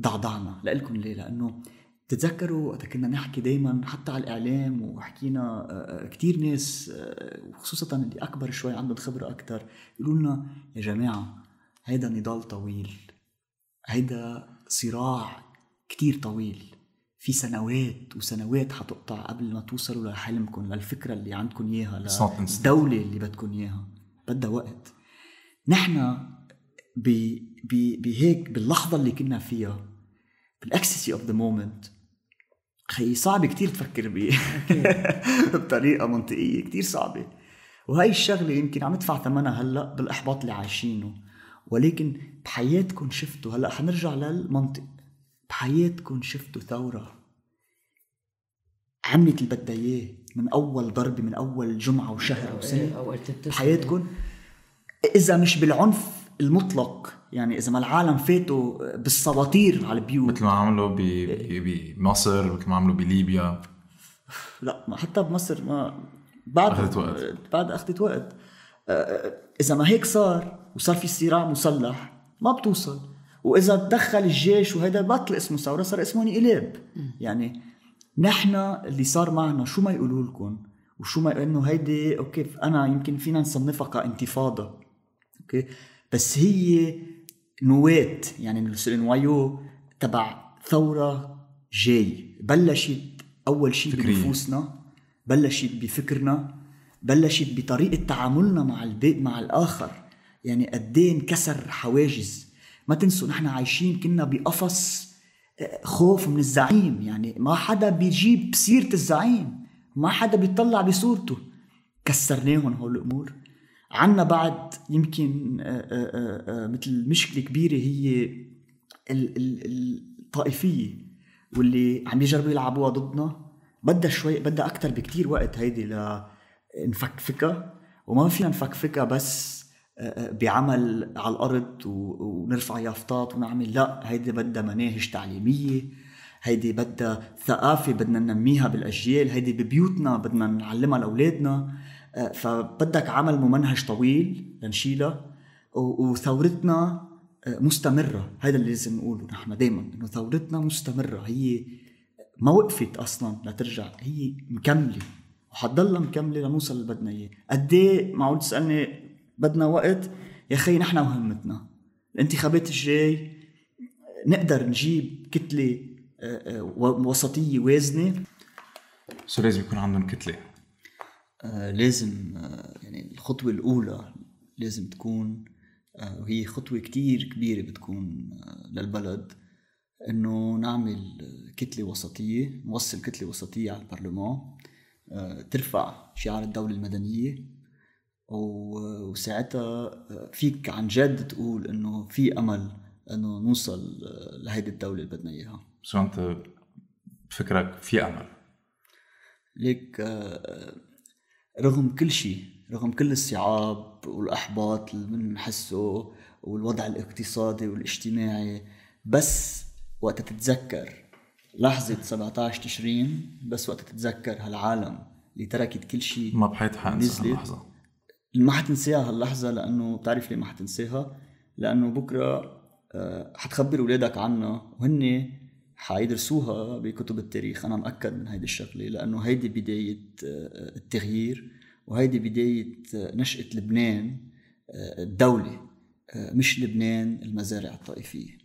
ضعضعنا لكم ليه لأنه تتذكروا وقت كنا نحكي دايما حتى على الإعلام وحكينا آه، آه، كتير ناس آه، وخصوصا اللي أكبر شوي عندهم خبرة أكثر يقولوا لنا يا جماعة هيدا نضال طويل هيدا صراع كتير طويل في سنوات وسنوات حتقطع قبل ما توصلوا لحلمكم للفكرة اللي عندكم instant. للدولة اللي بدكم إياها بدها وقت نحن بهيك باللحظة اللي كنا فيها بال ecstasy of the moment خي صعب كتير تفكر ب بطريقة منطقية كتير صعبة. وهي الشغلة يمكن عم ندفع ثمنها هلأ بالإحباط اللي عايشينه. ولكن بحياتكم شفتوا هلأ حنرجع للمنطق. بحياتكم شفتوا ثورة عملت اللي بدها إياه من أول ضربة من أول جمعة وشهر بتسكت. بحياتكم إذا مش بالعنف المطلق يعني إذا ما العالم فاتوا بالسواطير على البيوت. مثل ما عملوا بمصر مثل ما عملوا بليبيا. لا ما حتى بمصر ما بعد أخذت وقت. بعد أخذت وقت. آه، إذا ما هيك صار وصار في صراع مسلح ما بتوصل. وإذا تدخل الجيش وهذا بطل اسمه ثوره صار اسمه انقلاب يعني نحن اللي صار معنا شو ما يقولوا لكم وشو ما إنه هيدي أوكي أنا يمكن فينا نصنفها كانتفاضة أوكي. بس هي نواة يعني ال noyau تبع ثورة جاي. بلشت أول شيء. بنفوسنا بلشت بفكرنا بلشت بطريقة تعاملنا مع البيت مع الآخر. يعني قد إيه انكسر حواجز. ما تنسوا نحن عايشين كنا بقفص آه، خوف من الزعيم. يعني ما حدا بيجيب سيرة الزعيم ما حدا بيطلع بصورته. كسرناهم هول الأمور. عنا بعد يمكن آه، آه، آه، مثل مشكلة كبيرة هي ال- ال- الطائفية واللي عم يجربوا يلعبوها ضدنا. بدها شوي بدها أكتر بكتير وقت هيدي لنفكفكها وما فينا نفكفكها بس بعمل على الأرض و- ونرفع يافطات ونعمل. لا هيدي بدها مناهج تعليمية. هيدي بدها ثقافة بدنا ننميها بالأجيال. هيدي ببيوتنا بدنا نعلمها لأولادنا. آه، فبدك عمل ممنهج طويل لنشيلها وثورتنا آه، مستمرة. هذا اللي لازم نقوله نحن دايما إنه ثورتنا مستمرة. هي ما وقفت أصلا لترجع هي مكملة. وحتضلها مكملة لنوصل اللي بدنا إياه. قد إيه معقول تسألني بدنا وقت؟ يا أخي نحن وهمتنا. الانتخابات الجاي نقدر نجيب كتلة آه، آه، وسطية وازنة. سو لازم يكون عندهم كتلة. آه، لازم آه، يعني الخطوة الأولى لازم تكون آه، وهي خطوة كتير كبيرة بتكون آه، للبلد إنه نعمل آه، كتلة وسطية نوصل كتلة وسطية على البرلمان آه، ترفع شعار الدولة المدنية وساعتها فيك عن جد تقول إنه في أمل إنه نوصل لهيدي الدولة اللي بدنا إياها. سو أنت بفكرك في أمل؟ ليك رغم كل شيء رغم كل الصعاب والأحباط اللي بنحسه والوضع الاقتصادي والاجتماعي بس وقت تتذكر لحظة 17 تشرين بس وقت تتذكر هالعالم اللي تركت كل شيء ما بحياتي حانسى اللحظة ما حتنساها هاللحظة لأنه بتعرف ليه ما حتنساها؟ لأنه بكرة آه، حتخبر أولادك عنها وهن حيدرسوها بكتب التاريخ. أنا مأكد من هيدي الشغلة لأنه هيدي بداية آه، التغيير وهيدي بداية آه، نشأة لبنان الدولة مش لبنان المزارع الطائفية.